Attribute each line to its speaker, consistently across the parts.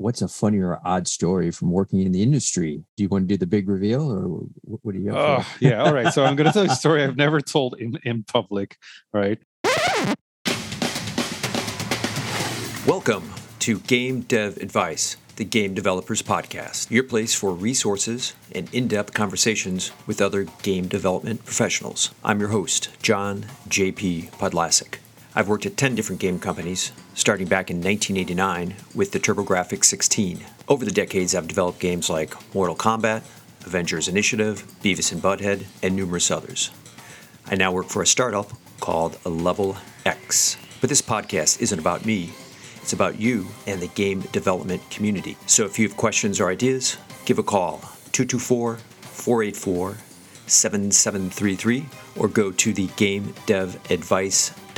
Speaker 1: What's a funny or odd story from working in the industry? Do you want to do the big reveal or what do you
Speaker 2: have? Oh, yeah. All right. So I'm going to tell you a story I've never told in, in public. Right.
Speaker 3: Welcome to Game Dev Advice, the Game Developers Podcast, your place for resources and in depth conversations with other game development professionals. I'm your host, John J.P. Podlasek. I've worked at 10 different game companies, starting back in 1989 with the TurboGrafx 16. Over the decades, I've developed games like Mortal Kombat, Avengers Initiative, Beavis and Butthead, and numerous others. I now work for a startup called Level X. But this podcast isn't about me, it's about you and the game development community. So if you have questions or ideas, give a call 224 484 7733 or go to the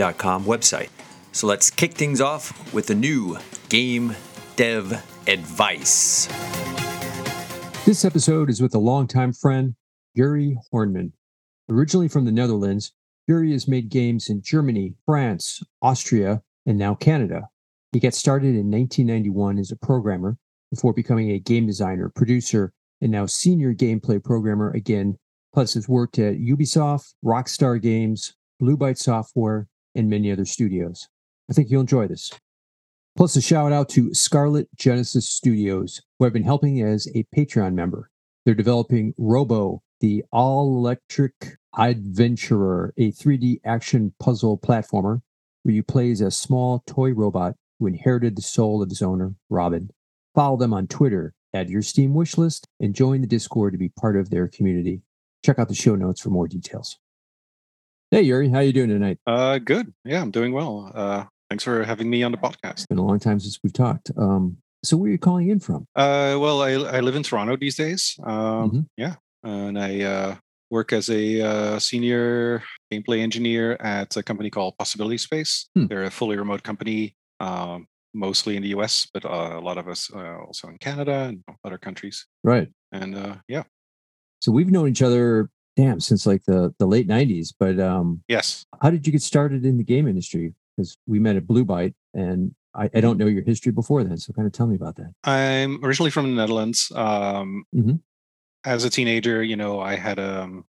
Speaker 3: GameDevAdvice.com website. So let's kick things off with the new Game Dev Advice.
Speaker 1: This episode is with a longtime friend, Jurie Horneman. Originally from the Netherlands, Yuri has made games in Germany, France, Austria, and now Canada. He got started in 1991 as a programmer before becoming a game designer, producer, and now senior gameplay programmer again Plus, has worked at Ubisoft, Rockstar Games, Blue Byte Software, and many other studios. I think you'll enjoy this. Plus, a shout out to Scarlet Genesis Studios, who I've been helping as a Patreon member. They're developing Robo, the all electric adventurer, a 3D action puzzle platformer where you play as a small toy robot who inherited the soul of his owner, Robin. Follow them on Twitter, add your Steam wishlist, and join the Discord to be part of their community. Check out the show notes for more details. Hey Jurie, how are you doing tonight?
Speaker 2: Uh, good. Yeah, I'm doing well. Uh, thanks for having me on the podcast. It's
Speaker 1: been a long time since we've talked. Um, so where are you calling in from?
Speaker 2: Uh, well, I, I live in Toronto these days. Um, mm-hmm. yeah, and I uh, work as a uh, senior gameplay engineer at a company called Possibility Space. Hmm. They're a fully remote company, um, mostly in the U.S., but uh, a lot of us uh, also in Canada and other countries.
Speaker 1: Right.
Speaker 2: And uh, yeah,
Speaker 1: so we've known each other, damn, since like the the late '90s. But um,
Speaker 2: yes,
Speaker 1: how did you get started in the game industry? Because we met at Blue Byte, and I, I, don't know your history before then. So kind of tell me about that.
Speaker 2: I'm originally from the Netherlands. Um, mm-hmm. As a teenager, you know, I had a, um,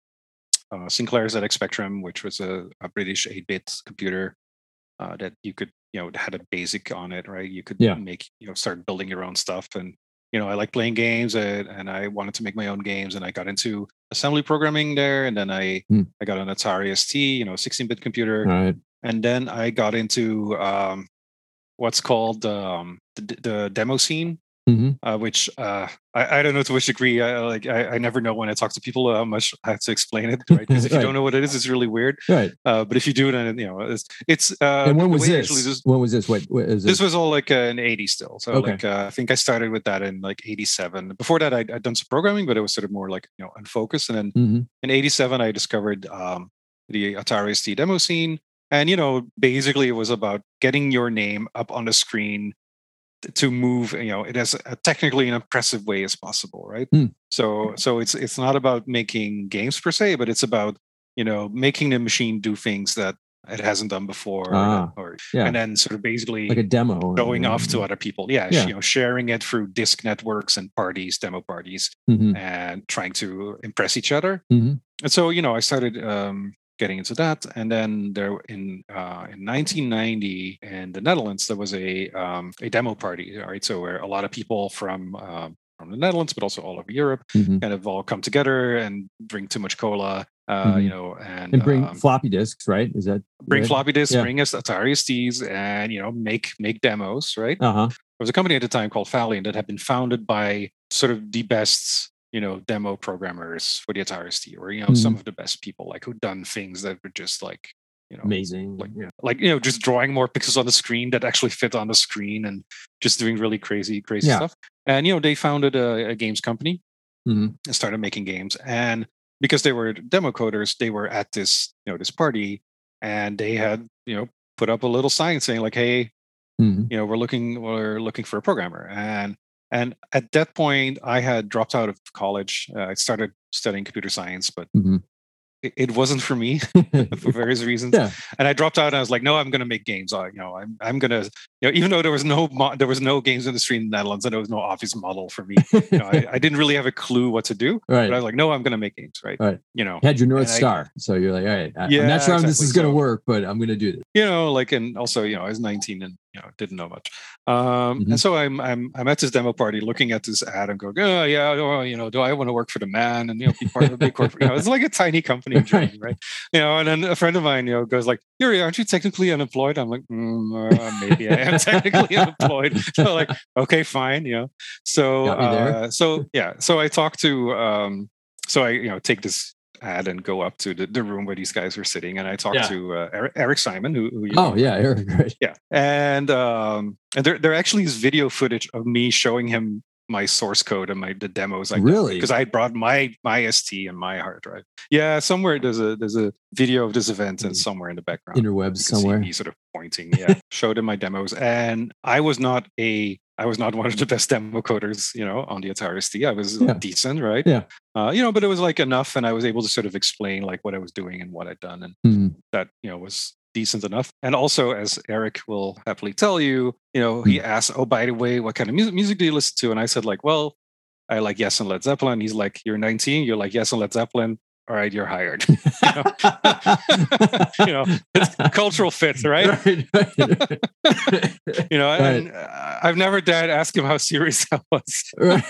Speaker 2: a Sinclair ZX Spectrum, which was a, a British 8-bit computer uh, that you could, you know, had a BASIC on it, right? You could yeah. make, you know, start building your own stuff and you know, I like playing games and, and I wanted to make my own games and I got into assembly programming there. And then I, mm. I got an Atari ST, you know, 16 bit computer.
Speaker 1: Right.
Speaker 2: And then I got into um, what's called um, the, the demo scene mm-hmm. uh, which uh, I, I, don't know to which degree. I like I, I, never know when I talk to people how much I have to explain it, right? Because if right. you don't know what it is, it's really weird.
Speaker 1: Right.
Speaker 2: Uh, but if you do it, you know, it's it's. Uh,
Speaker 1: and when was this? this? When was this? What, what is
Speaker 2: this? was all like uh, in '80 still. So okay. like uh, I think I started with that in like '87. Before that, I'd, I'd, done some programming, but it was sort of more like you know unfocused. And then mm-hmm. in '87, I discovered um, the Atari ST demo scene. And you know, basically, it was about getting your name up on the screen to move you know it as a technically an impressive way as possible right mm. so so it's it's not about making games per se but it's about you know making the machine do things that it hasn't done before ah, or, yeah. and then sort of basically
Speaker 1: like a demo
Speaker 2: going off to other people yeah, yeah, you know sharing it through disc networks and parties demo parties mm-hmm. and trying to impress each other mm-hmm. and so you know i started um, getting into that. And then there in uh, in 1990 in the Netherlands, there was a um, a demo party, right? So where a lot of people from uh, from the Netherlands, but also all over Europe, mm-hmm. kind of all come together and drink too much cola. Uh, mm-hmm. You know, and,
Speaker 1: and bring um, floppy disks, right? Is that
Speaker 2: bring right? floppy disks, yeah. bring us Atari STs, and you know, make make demos, right?
Speaker 1: Uh-huh.
Speaker 2: There was a company at the time called Thalion that had been founded by sort of the best you know demo programmers for the Atari ST, or you know mm-hmm. some of the best people like who done things that were just like you know,
Speaker 1: amazing.
Speaker 2: Like,
Speaker 1: yeah.
Speaker 2: like you know, just drawing more pixels on the screen that actually fit on the screen, and just doing really crazy, crazy
Speaker 1: Yeah.
Speaker 2: stuff. And you know, they founded a, a games company
Speaker 1: Mhm.
Speaker 2: and started making games. And because they were demo coders, they were at this you know this party, and they had you know put up a little sign saying like, "Hey,
Speaker 1: Mhm.
Speaker 2: you know, we're looking we're looking for a programmer." And and at that point, I had dropped out of college. Uh, I started studying computer science, but
Speaker 1: Mhm.
Speaker 2: it, it wasn't for me for various reasons.
Speaker 1: Yeah.
Speaker 2: And I dropped out. and I was like, no, I'm going to make games. I, you know, I'm I'm going to, you know, even though there was no mo- there was no games industry in the Netherlands and there was no office model for me, you know, I, I didn't really have a clue what to do.
Speaker 1: right.
Speaker 2: But I was like, no, I'm going to make games, right?
Speaker 1: Right.
Speaker 2: You know,
Speaker 1: You had your North
Speaker 2: and I-
Speaker 1: Star. so you're like, all right, I, I'm
Speaker 2: Yeah,
Speaker 1: not sure how this is going to
Speaker 2: So-
Speaker 1: work, but I'm going to do this.
Speaker 2: you know, like, and also, you know, I was 19 and you know didn't know much. Um,
Speaker 1: Mhm.
Speaker 2: And so I'm I'm I'm at this demo party, looking at this ad and going, oh yeah, oh, you know, do I want to work for the man and you know be part of a big corporate? You know, it's like a tiny company right? You know, and then a friend of mine, you know, goes like, Jurie, aren't you technically unemployed? I'm like, mm, uh, maybe I am technically unemployed. So like, okay, fine, you know. So
Speaker 1: Got me there.
Speaker 2: uh, so yeah, so I talked to um, so I you know take this ad and go up to the, the room where these guys were sitting, and I talked
Speaker 1: Yeah.
Speaker 2: to uh, Erik, Erik Simon, who, who you
Speaker 1: Oh
Speaker 2: know,
Speaker 1: yeah, Erik, right.
Speaker 2: yeah, and um, and there there actually is video footage of me showing him my source code and my the demos. I
Speaker 1: Really?
Speaker 2: Because I brought my my ST and my hard drive. Yeah, somewhere there's a there's a video of this event and
Speaker 1: Mm.
Speaker 2: somewhere in the background.
Speaker 1: Interwebs somewhere.
Speaker 2: me sort of pointing. Yeah, showed him my demos, and I was not a I was not one of the best demo coders, you know, on the Atari ST. I was
Speaker 1: Yeah.
Speaker 2: decent, right?
Speaker 1: Yeah.
Speaker 2: Uh, you know, but it was like enough, and I was able to sort of explain like what I was doing and what I'd done, and
Speaker 1: Mhm.
Speaker 2: that you know was decent enough. And also, as Erik will happily tell you, you know, he asked, "Oh, by the way, what kind of music music do you listen to?" And I said, like, "Well, I like Yes and Led Zeppelin." He's like, "You're 19. You're like Yes and Led Zeppelin. All right, you're hired." you know, you know it's cultural fits, right?
Speaker 1: Right, right.
Speaker 2: You know,
Speaker 1: Right.
Speaker 2: and uh, I've never dared ask him how serious that was.
Speaker 1: right.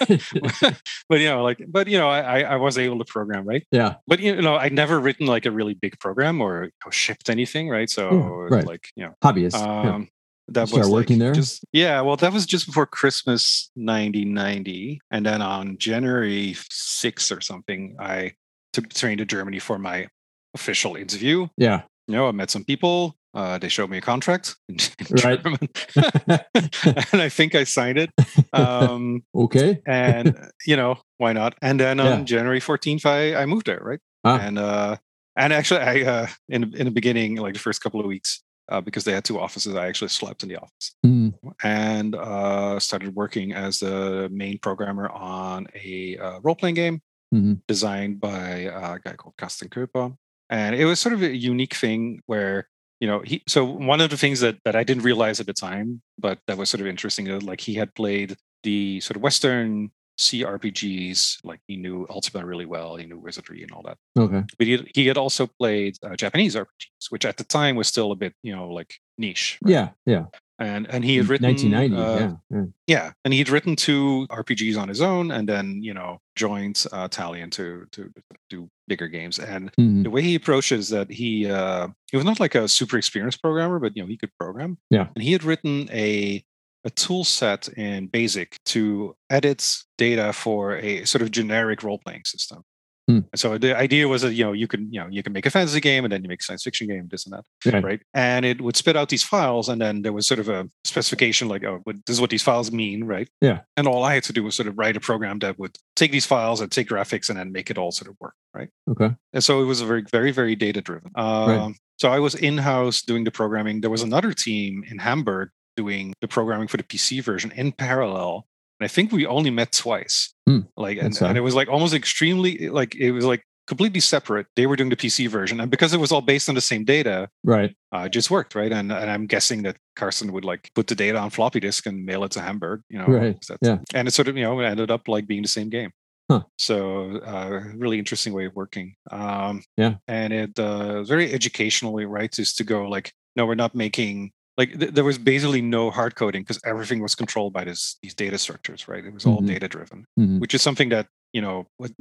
Speaker 2: but you know, like, but you know, I I- was able to program, right?
Speaker 1: Yeah.
Speaker 2: But you know, I'd never written like a really big program or you know, shipped anything, right? So
Speaker 1: Yeah, right.
Speaker 2: like, you know,
Speaker 1: Hobbyist. yeah.
Speaker 2: um, that
Speaker 1: Start
Speaker 2: was like,
Speaker 1: working there?
Speaker 2: Just yeah, well, that was just before Christmas 1990, and then on January 6th or something, I the train to Germany for my official interview.
Speaker 1: Yeah.
Speaker 2: You know, I met some people. Uh, they showed me a contract in, in
Speaker 1: Right.
Speaker 2: German, and I think I signed it. Um,
Speaker 1: okay.
Speaker 2: and you know, why not? And then on
Speaker 1: Yeah.
Speaker 2: January 14th, I, I moved there, right?
Speaker 1: Ah.
Speaker 2: And uh, and actually, I uh, in in the beginning, like the first couple of weeks, uh, because they had two offices, I actually slept in the office
Speaker 1: Mm,
Speaker 2: and uh, started working as the main programmer on a uh, role playing game
Speaker 1: Mhm.
Speaker 2: designed by uh, a guy called Karsten Köper. And it was sort of a unique thing where, you know, he, so one of the things that, that I didn't realize at the time, but that was sort of interesting, uh, like he had played the sort of Western CRPGs, like he knew Ultima really well, he knew Wizardry and all that
Speaker 1: Okay.
Speaker 2: but he, he had also played uh, Japanese RPGs, which at the time was still a bit, you know, like niche. right?
Speaker 1: Yeah. Yeah.
Speaker 2: And and he had written
Speaker 1: 1990.
Speaker 2: uh,
Speaker 1: yeah. yeah.
Speaker 2: yeah, and he'd written two RPGs on his own, and then you know joined uh, Thalion to to do bigger games. And
Speaker 1: Mhm.
Speaker 2: the way he approached it is that he uh, he was not like a super experienced programmer, but you know he could program.
Speaker 1: Yeah.
Speaker 2: and he had written a a tool set in Basic to edit data for a sort of generic role playing system.
Speaker 1: Hmm.
Speaker 2: And so the idea was that you know you can you know you can make a fantasy game and then you make a science fiction game, this and that
Speaker 1: Yeah.
Speaker 2: right? And it would spit out these files, and then there was sort of a specification like, oh, this is what these files mean, right?
Speaker 1: Yeah.
Speaker 2: And all I had to do was sort of write a program that would take these files and take graphics and then make it all sort of work, right?
Speaker 1: Okay.
Speaker 2: And so it was very, very, very data driven. Um, So I was in house doing the programming. There was another team in Hamburg doing the programming for the PC version in parallel. And I think we only met twice.
Speaker 1: Hmm.
Speaker 2: Like, and, and it was like almost extremely, like, it was like completely separate. They were doing the PC version. And because it was all based on the same data,
Speaker 1: Right.
Speaker 2: uh, it just worked, right? And and I'm guessing that Karsten would like put the data on floppy disk and mail it to Hamburg, you know.
Speaker 1: Right, yeah.
Speaker 2: And it sort of, you know, it ended up like being the same game.
Speaker 1: Huh.
Speaker 2: So uh, really interesting way of working. Um,
Speaker 1: Yeah.
Speaker 2: And it uh, very educationally, right? Is to go like, no, we're not making like th- there was basically no hard coding because everything was controlled by this these data structures, right? It was all
Speaker 1: Mhm.
Speaker 2: data driven,
Speaker 1: Mhm.
Speaker 2: which is something that you know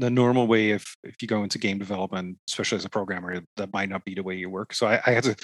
Speaker 2: the normal way if if you go into game development, especially as a programmer, that might not be the way you work. So I, I had to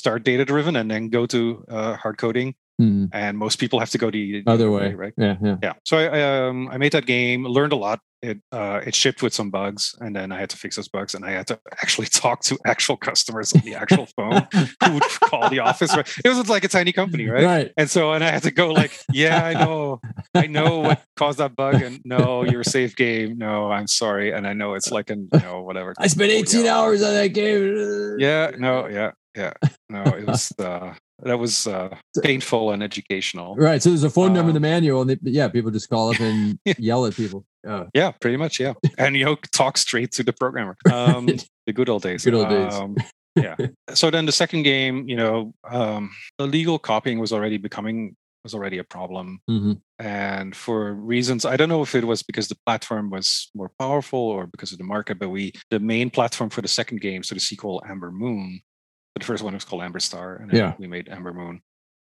Speaker 2: start data driven and then go to uh, hard coding.
Speaker 1: Mhm.
Speaker 2: And most people have to go the, the
Speaker 1: Other way.
Speaker 2: right?
Speaker 1: Yeah. Yeah.
Speaker 2: Yeah. So I, I um I made that game, learned a lot, it uh, it shipped with some bugs, and then I had to fix those bugs, and I had to actually talk to actual customers on the actual phone who would call the office. It was like a tiny company, right?
Speaker 1: Right.
Speaker 2: And so, and I had to go like, yeah, I know, I know what caused that bug, and no, you're a safe game. No, I'm sorry, and I know it's like an you know whatever.
Speaker 1: I spent 18 hours on that game.
Speaker 2: Yeah. No. Yeah. Yeah. No. It was. uh that was uh, painful and educational.
Speaker 1: Right. So there's a phone number in the um, manual, and they, yeah, people just call up and yell at people.
Speaker 2: Uh, yeah, pretty much. Yeah, and you know, talk straight to the programmer. Um, the good old days.
Speaker 1: Good old days.
Speaker 2: Um, yeah. So then the second game, you know, um, illegal copying was already becoming was already a problem,
Speaker 1: mm-hmm.
Speaker 2: and for reasons I don't know if it was because the platform was more powerful or because of the market, but we the main platform for the second game, so the sequel Ambermoon, the first one was called Amberstar, and
Speaker 1: yeah.
Speaker 2: we made Ambermoon.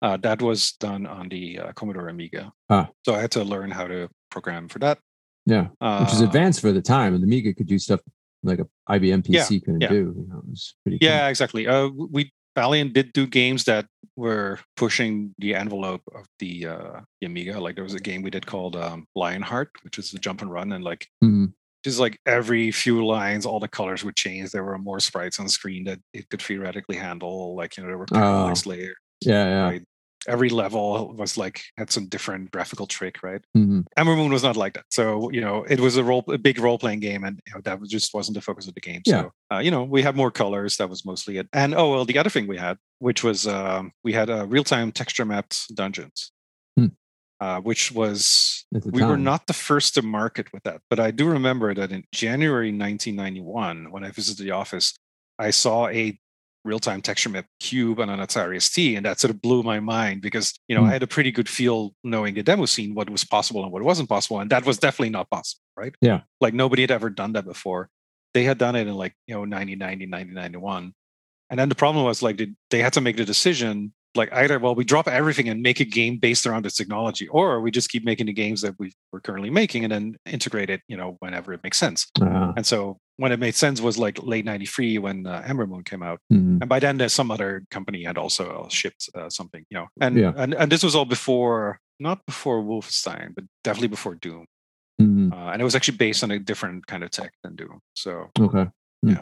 Speaker 2: Uh, that was done on the uh, Commodore Amiga.
Speaker 1: Ah.
Speaker 2: So I had to learn how to program for that.
Speaker 1: Yeah, uh, which is advanced for the time, and the Amiga could do stuff like a IBM PC yeah, couldn't
Speaker 2: yeah.
Speaker 1: do. You know, it was pretty.
Speaker 2: Yeah, cool. exactly. Uh, we Thalion did do games that were pushing the envelope of the uh, the Amiga. Like there was a game we did called um, Lionheart, which is a jump and run, and like
Speaker 1: mm-hmm
Speaker 2: just like every few lines, all the colors would change. There were more sprites on screen that it could theoretically handle. Like you know, there were parallax
Speaker 1: oh.
Speaker 2: layers.
Speaker 1: Yeah, yeah. Right?
Speaker 2: Every level was like had some different graphical trick, right?
Speaker 1: Mm-hmm.
Speaker 2: Amber Moon was not like that. So you know, it was a role, a big role playing game, and you know, that just wasn't the focus of the game.
Speaker 1: Yeah.
Speaker 2: So uh, you know, we had more colors. That was mostly it. And oh well, the other thing we had, which was um, we had a real time texture mapped dungeons. Uh, which was we were not the first to market with that. But I do remember that in January 1991, when I visited the office, I saw a real-time texture map cube on an Atari ST, and that sort of blew my mind because you know mm. I had a pretty good feel knowing the demo scene what was possible and what wasn't possible, and that was definitely not possible, right?
Speaker 1: Yeah,
Speaker 2: like nobody had ever done that before. They had done it in like you know 1990, 1991. And then the problem was like they, they had to make the decision like either well we drop everything and make a game based around this technology or we just keep making the games that we are currently making and then integrate it you know whenever it makes sense
Speaker 1: uh-huh.
Speaker 2: and so when it made sense was like late 93 when uh, Ambermoon came out
Speaker 1: mm-hmm.
Speaker 2: and by then there's some other company had also uh, shipped uh, something you know and,
Speaker 1: yeah.
Speaker 2: and and this was all before not before wolfenstein but definitely before doom
Speaker 1: mm-hmm.
Speaker 2: Uh, and it was actually based on a different kind of tech than doom so
Speaker 1: okay
Speaker 2: mm. yeah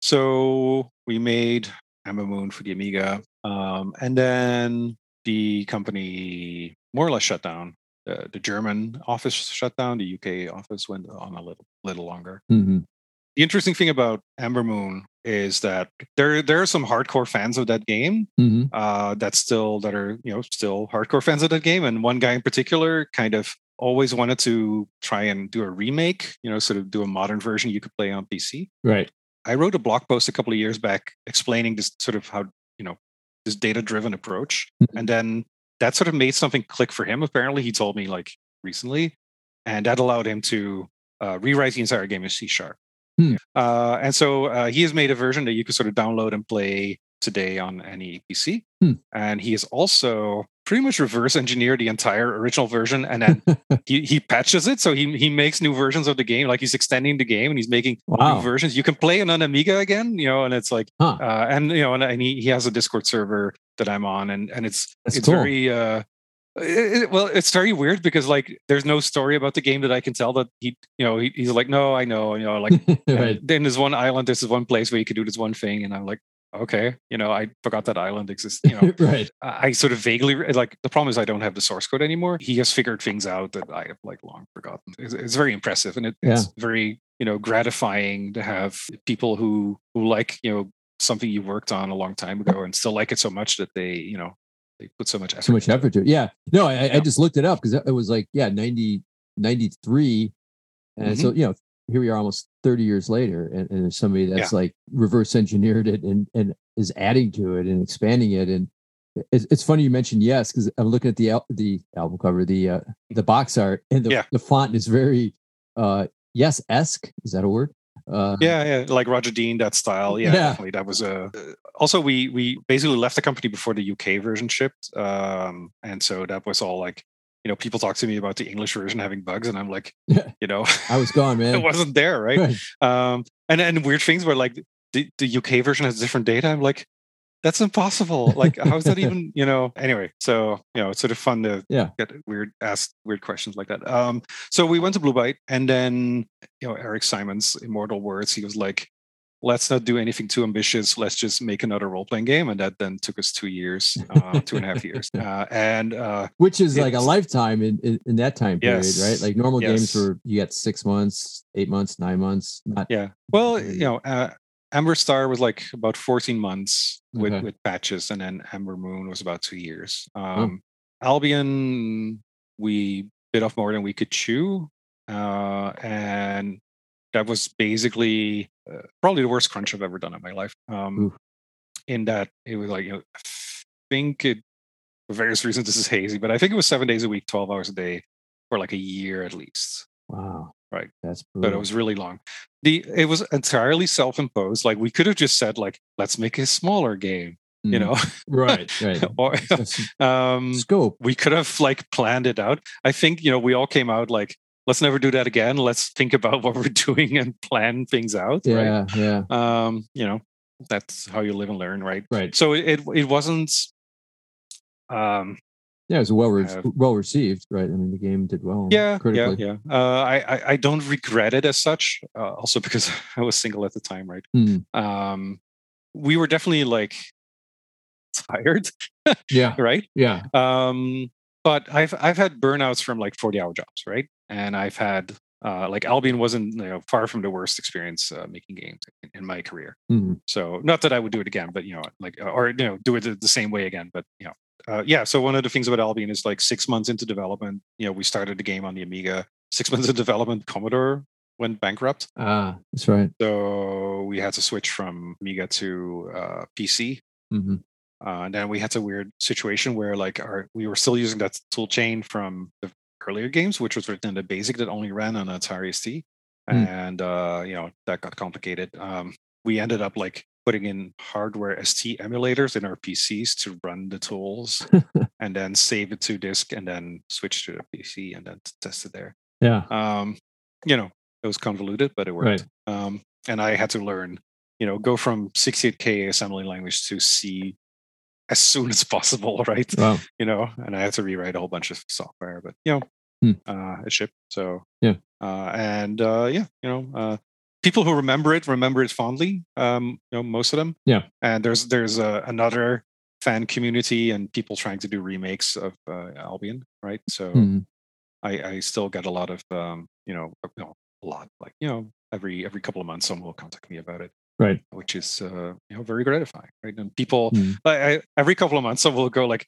Speaker 2: so we made Ambermoon for the Amiga. Um, and then the company more or less shut down. Uh, the German office shut down. The UK office went on a little little longer.
Speaker 1: Mm-hmm.
Speaker 2: The interesting thing about Ambermoon is that there there are some hardcore fans of that game.
Speaker 1: Mm-hmm.
Speaker 2: Uh, that still that are you know still hardcore fans of that game, and one guy in particular kind of always wanted to try and do a remake. You know, sort of do a modern version you could play on PC.
Speaker 1: Right.
Speaker 2: I wrote a blog post a couple of years back explaining this sort of how, you know, this data driven approach.
Speaker 1: Mm-hmm.
Speaker 2: And then that sort of made something click for him. Apparently, he told me like recently. And that allowed him to uh, rewrite the entire game in C sharp.
Speaker 1: Hmm.
Speaker 2: Uh, and so uh, he has made a version that you can sort of download and play today on any PC.
Speaker 1: Hmm.
Speaker 2: And he has also pretty much reverse engineered the entire original version and then he, he patches it. So he, he makes new versions of the game. Like he's extending the game and he's making
Speaker 1: wow.
Speaker 2: new versions. You can play it on Amiga again, you know, and it's like,
Speaker 1: huh.
Speaker 2: uh, and, you know, and, and he, he has a Discord server that I'm on and, and it's,
Speaker 1: That's
Speaker 2: it's
Speaker 1: cool.
Speaker 2: very, uh, it, it, well, it's very weird because like there's no story about the game that I can tell that he, you know, he, he's like, no, I know, you know, like
Speaker 1: right.
Speaker 2: then there's one island, there's this one place where you can do this one thing, and I'm like, okay, you know, I forgot that island exists. You know,
Speaker 1: right.
Speaker 2: I, I sort of vaguely like the problem is I don't have the source code anymore. He has figured things out that I have like long forgotten. It's, it's very impressive, and it,
Speaker 1: Yeah.
Speaker 2: it's very you know gratifying to have people who who like you know something you worked on a long time ago and still like it so much that they you know they put so much effort.
Speaker 1: so much effort to it. Yeah. No, I, I just looked it up because it was like, yeah, 90, 93. And so,
Speaker 2: Mm-hmm.
Speaker 1: you know, here we are almost 30 years later. And, and there's somebody that's like reverse engineered it and, and is adding to it and expanding it. And it's, it's funny you mentioned yes, because I'm looking at the al- the album cover, the uh, the box art, and the,
Speaker 2: Yeah.
Speaker 1: the font is very uh, yes esque. Is that a word? Uh,
Speaker 2: Yeah, yeah, like Roger Dean, that style. Yeah,
Speaker 1: Yeah.
Speaker 2: definitely. That was a. also, we we basically left the company before the UK version shipped, um, and so that was all like, you know, people talk to me about the English version having bugs, and I'm like, you know,
Speaker 1: I was gone, man.
Speaker 2: it wasn't there, right?
Speaker 1: Right.
Speaker 2: Um, and and weird things were like the, the UK version has different data. I'm like, that's impossible. Like, how is that even, you know? Anyway, so you know, it's sort of fun to
Speaker 1: yeah.
Speaker 2: get weird, ask weird questions like that. Um, so we went to Blue Byte, and then you know, Erik Simon's immortal words. He was like, "Let's not do anything too ambitious. Let's just make another role playing game." And that then took us two years, uh, two and a half years, uh, and uh,
Speaker 1: which is like a lifetime in, in, in that time period,
Speaker 2: yes,
Speaker 1: right? Like normal
Speaker 2: yes.
Speaker 1: games were you get six months, eight months, nine months. Not
Speaker 2: yeah. Well, you know, uh, Amberstar was like about 14 months with,
Speaker 1: Okay.
Speaker 2: with patches, and then Ambermoon was about two years.
Speaker 1: Oh.
Speaker 2: Um, Albion, we bit off more than we could chew, uh, and that was basically uh, probably the worst crunch I've ever done in my life. Um, in that it was like, you know, I think it for various reasons this is hazy, but I think it was seven days a week, 12 hours a day for like a year at least
Speaker 1: wow,
Speaker 2: Right.
Speaker 1: That's
Speaker 2: but it was really long. The it was entirely self-imposed. Like we could have just said, like, let's make a smaller game, you
Speaker 1: Mm.
Speaker 2: know,
Speaker 1: right, right.
Speaker 2: or um,
Speaker 1: scope.
Speaker 2: we could have like planned it out. I think you know we all came out like, let's never do that again. Let's think about what we're doing and plan things out.
Speaker 1: Yeah, yeah,
Speaker 2: Um, you know, that's how you live and learn, right?
Speaker 1: right.
Speaker 2: So it it, wasn't. Um,
Speaker 1: Yeah, it was well re-
Speaker 2: have-
Speaker 1: well received, right? I mean, the game did well.
Speaker 2: yeah yeah
Speaker 1: critically.
Speaker 2: yeah uh, I, I i don't regret it as such uh, also because i was single at the time right
Speaker 1: Mm,
Speaker 2: um we were definitely like tired
Speaker 1: yeah,
Speaker 2: right
Speaker 1: yeah.
Speaker 2: um but i've i've had burnouts from like 40 hour jobs right? And i've had uh like albion wasn't you know far from the worst experience uh, making games in, in my career.
Speaker 1: Mhm.
Speaker 2: so not that i would do it again but you know like uh, or you know do it the the same way again but you know uh, yeah so one of the things about albion is like six months into development you know we started the game on the amiga. Six months of development commodore went bankrupt.
Speaker 1: Ah, that's right.
Speaker 2: so we had to switch from amiga to uh, pc
Speaker 1: hmm
Speaker 2: uh, and then we had a weird situation where like our we were still using that tool chain from the earlier games which was written in the basic that only ran on atari st
Speaker 1: Hmm.
Speaker 2: and uh, you know that got complicated. Um, we ended up like putting in hardware st emulators in our pcs to run the tools and then save it to disk and then switch to the pc and then test it there.
Speaker 1: Yeah,
Speaker 2: um, you know it was convoluted but it worked.
Speaker 1: Right.
Speaker 2: um, and I had to learn, you know, go from 68k assembly language to C as soon as possible, right?
Speaker 1: Wow.
Speaker 2: You know, and I had to rewrite a whole bunch of software, but you know,
Speaker 1: Hmm.
Speaker 2: uh, it shipped. So
Speaker 1: Yeah.
Speaker 2: uh, and uh, yeah, you know, uh, people who remember it remember it fondly. Um, you know, most of them.
Speaker 1: Yeah.
Speaker 2: And there's there's uh, another fan community and people trying to do remakes of uh, Albion, right? So
Speaker 1: Mhm.
Speaker 2: I, I still get a lot of um, you know, a- you know, a lot like you know every every couple of months someone will contact me about it,
Speaker 1: Right.
Speaker 2: which is uh, you know very gratifying, right? And people
Speaker 1: Mhm.
Speaker 2: I, I, every couple of months someone will go like,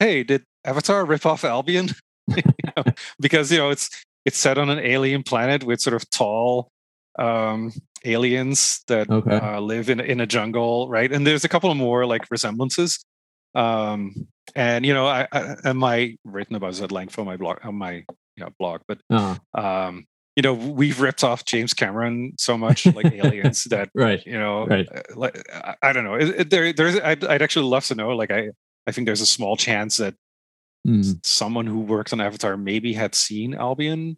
Speaker 2: "Hey, did Avatar rip off Albion?" You know, because you know it's it's set on an alien planet with sort of tall um, aliens that
Speaker 1: Okay.
Speaker 2: uh, live in in a jungle, right? And there's a couple of more like resemblances. Um, and you know, I, I am I written about this at length on my blog on my you know, blog, but
Speaker 1: Uh,
Speaker 2: um, you know, we've ripped off James Cameron so much like aliens that
Speaker 1: right.
Speaker 2: you know,
Speaker 1: Right.
Speaker 2: uh, like I, don't know. It, it- there, there's I'd, I'd actually love to know. Like I, I think there's a small chance that
Speaker 1: Mhm.
Speaker 2: someone who worked on Avatar maybe had seen Albion.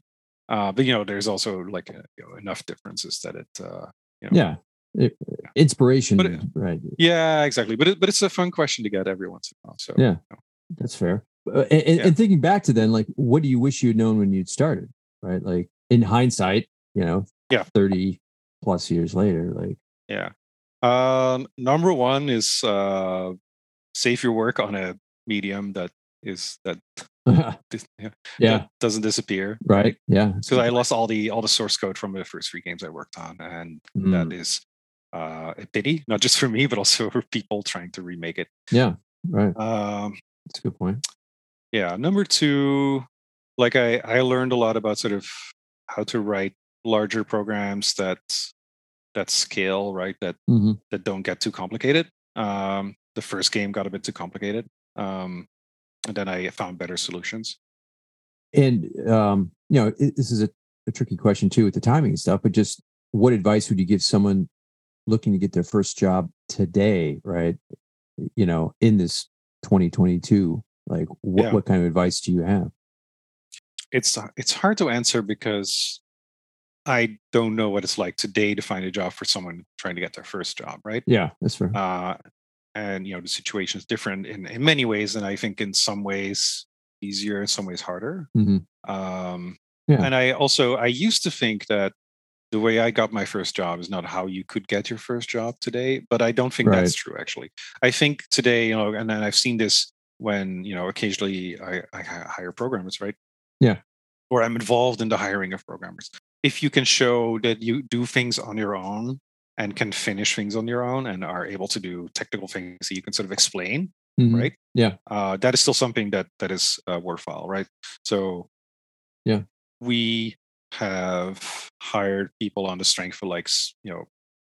Speaker 2: Uh, but you know, there's also like uh, you know, enough differences that it, uh, you know,
Speaker 1: Yeah. It- inspiration.
Speaker 2: But it-
Speaker 1: right.
Speaker 2: yeah, exactly. But it, but it's a fun question to get every once in a while. So
Speaker 1: Yeah. That's fair. Uh, and, and-
Speaker 2: Yeah.
Speaker 1: and thinking back to then, like, what do you wish you'd known when you'd started? Right. Like in hindsight, you know,
Speaker 2: Yeah.
Speaker 1: 30 plus years later, like,
Speaker 2: yeah. Um, number one is uh, save your work on a medium that is that yeah,
Speaker 1: yeah.
Speaker 2: that doesn't disappear.
Speaker 1: Right. Yeah.
Speaker 2: because I lost all the all the source code from the first three games I worked on, and
Speaker 1: Mm.
Speaker 2: that is uh, a pity, not just for me, but also for people trying to remake it.
Speaker 1: Yeah. Right.
Speaker 2: Um,
Speaker 1: That's a good point.
Speaker 2: yeah, number two, like I I learned a lot about sort of how to write larger programs that that scale, right? That
Speaker 1: hmm
Speaker 2: that don't get too complicated. Um, the first game got a bit too complicated, um, and then I found better solutions.
Speaker 1: And, um, you know, it, this is a, a tricky question too with the timing and stuff, but just what advice would you give someone looking to get their first job today, right? You know, in this 2022, like what,
Speaker 2: Yeah.
Speaker 1: what kind of advice do you have?
Speaker 2: It's it's hard to answer because I don't know what it's like today to find a job for someone trying to get their first job, right?
Speaker 1: Yeah, that's fair.
Speaker 2: Uh, and you know the situation is different in, in many ways and i think in some ways easier in some ways harder mm-hmm. um, yeah. and i also i used to think that the way i got my first job is not how you could get your first job today but i don't think right. that's true actually i think today you know and then i've seen this when you know occasionally I, I hire programmers right
Speaker 1: yeah.
Speaker 2: or i'm involved in the hiring of programmers. If you can show that you do things on your own and can finish things on your own and are able to do technical things that you can sort of explain mm-hmm. right
Speaker 1: yeah.
Speaker 2: uh, that is still something that that is uh, worthwhile right? So
Speaker 1: yeah.
Speaker 2: we have hired people on the strength for like you know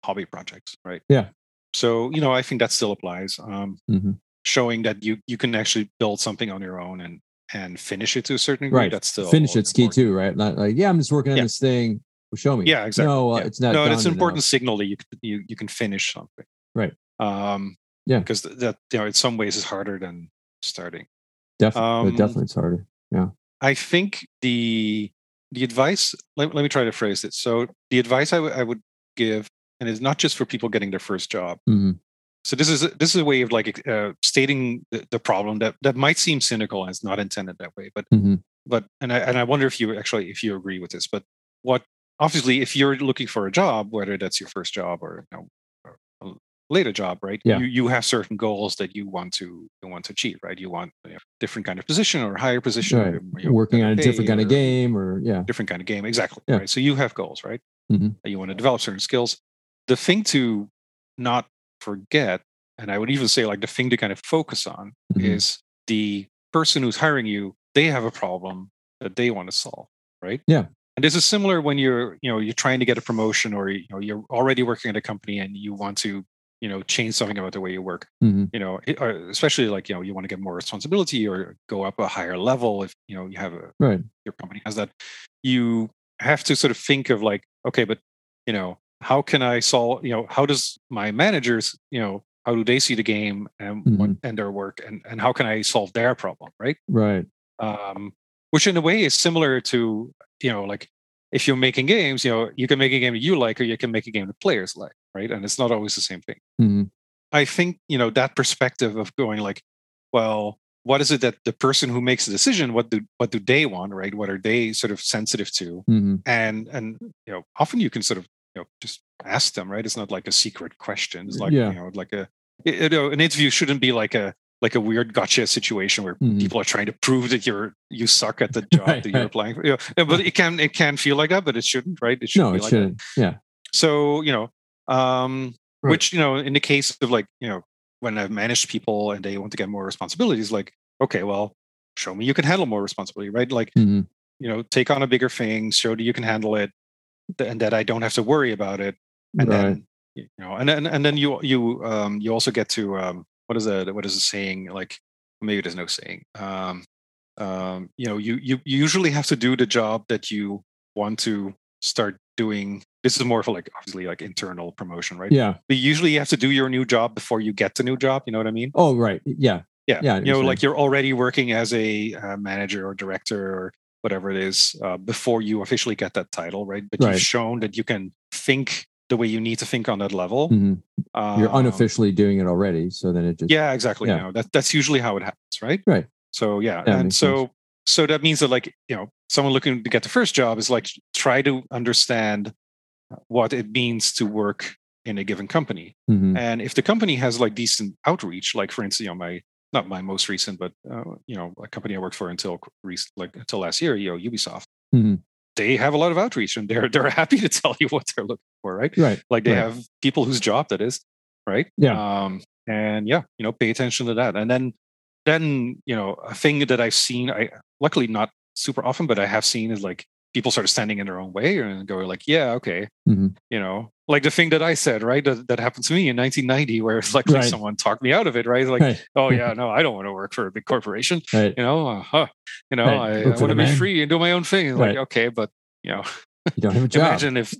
Speaker 2: hobby projects right?
Speaker 1: Yeah.
Speaker 2: So you know i think that still applies um, mm-hmm. showing that you you can actually build something on your own and and finish it to a certain degree
Speaker 1: right
Speaker 2: that's still
Speaker 1: finish it's key too right not like yeah i'm just working on yeah. this thing well, show me.
Speaker 2: Yeah, exactly.
Speaker 1: No,
Speaker 2: uh,
Speaker 1: it's not.
Speaker 2: No, it's an important enough. signal that you you you can finish something.
Speaker 1: Right.
Speaker 2: Um.
Speaker 1: Yeah.
Speaker 2: Because that you know, in some ways, is harder than starting.
Speaker 1: Definitely, um, definitely, it's harder. Yeah.
Speaker 2: I think the the advice. Let, let me try to phrase it. So the advice I, w- I would give, and it's not just for people getting their first job.
Speaker 1: Mm-hmm.
Speaker 2: So this is this is a way of like uh, stating the, the, problem that that might seem cynical and it's not intended that way, but
Speaker 1: mm-hmm.
Speaker 2: but and I and I wonder if you actually if you agree with this. But what obviously if you're looking for a job whether that's your first job or you know a later job right
Speaker 1: yeah.
Speaker 2: you you have certain goals that you want to you want to achieve right you want a different kind of position or higher position
Speaker 1: right. or, you know, working on a different kind of game or yeah
Speaker 2: different kind of game exactly
Speaker 1: yeah.
Speaker 2: right so you have goals right
Speaker 1: mm-hmm.
Speaker 2: you want to develop certain skills the thing to not forget and i would even say like the thing to kind of focus on mm-hmm. is the person who's hiring you they have a problem that they want to solve right
Speaker 1: yeah
Speaker 2: and this is similar when you're, you know, you're trying to get a promotion or you know you're already working at a company and you want to, you know, change something about the way you work.
Speaker 1: Mm-hmm.
Speaker 2: You know, especially like you know you want to get more responsibility or go up a higher level if you know you have a
Speaker 1: right.
Speaker 2: your company has that. You have to sort of think of like, okay, but you know, how can I solve? You know, how does my managers, you know, how do they see the game and mm-hmm. and their work and and how can I solve their problem, right?
Speaker 1: Right.
Speaker 2: Um, which in a way is similar to you know like if you're making games you know you can make a game that you like or you can make a game that players like right and it's not always the same thing
Speaker 1: mm-hmm.
Speaker 2: i think you know that perspective of going like well what is it that the person who makes the decision what do what do they want right what are they sort of sensitive to
Speaker 1: mm-hmm.
Speaker 2: and and you know often you can sort of you know just ask them right it's not like a secret question it's like
Speaker 1: yeah.
Speaker 2: you know like a you know an interview shouldn't be like a like a weird gotcha situation where mm-hmm. people are trying to prove that you're you suck at the job right, that you're right. applying for. You know, but it can it can feel like that, but it shouldn't, right?
Speaker 1: It shouldn't no, it like shouldn't. That. Yeah.
Speaker 2: So you know, um, right. which you know, in the case of like you know, when I've managed people and they want to get more responsibilities, like okay, well, show me you can handle more responsibility, right? Like
Speaker 1: mm-hmm.
Speaker 2: you know, take on a bigger thing, show that you can handle it, and that I don't have to worry about it, and then you know, and then and then you you um you also get to um what is a what is a saying like maybe there's no saying um, um, you know you, you you usually have to do the job that you want to start doing. This is more for like obviously like internal promotion right?
Speaker 1: Yeah.
Speaker 2: But usually you have to do your new job before you get the new job you know what i mean?
Speaker 1: Oh right yeah.
Speaker 2: Yeah yeah you know like you're already working as a uh, manager or director or whatever it is uh, before you officially get that title right but right. you've shown that you can think the way you need to think on that level.
Speaker 1: Mm-hmm. Um, You're unofficially doing it already, so then it just
Speaker 2: yeah, exactly. Yeah. You know, that that's usually how it happens, right?
Speaker 1: Right.
Speaker 2: So yeah, yeah and so sense. so that means that like you know someone looking to get the first job is like try to understand what it means to work in a given company,
Speaker 1: mm-hmm.
Speaker 2: and if the company has like decent outreach, like for instance, you know my not my most recent, but uh, you know a company I worked for until like until last year, you know Ubisoft.
Speaker 1: Mm-hmm
Speaker 2: they have a lot of outreach and they're they're happy to tell you what they're looking for, right?
Speaker 1: Right.
Speaker 2: Like they
Speaker 1: right.
Speaker 2: have people whose job that is, right?
Speaker 1: Yeah.
Speaker 2: Um, and yeah, you know, pay attention to that. And then then, you know, a thing that I've seen, I luckily not super often, but I have seen is like people start standing in their own way and go like, yeah, okay,
Speaker 1: mm-hmm.
Speaker 2: you know, like the thing that I said, right, that, that happened to me in 1990, where it's like, right. someone talked me out of it, right? Like, right. oh yeah, no, I don't want to work for a big corporation,
Speaker 1: right.
Speaker 2: you know, uh, huh, you know, I, I want to be free and do my own thing. Like, okay, but you know,
Speaker 1: you don't have a job.
Speaker 2: imagine if,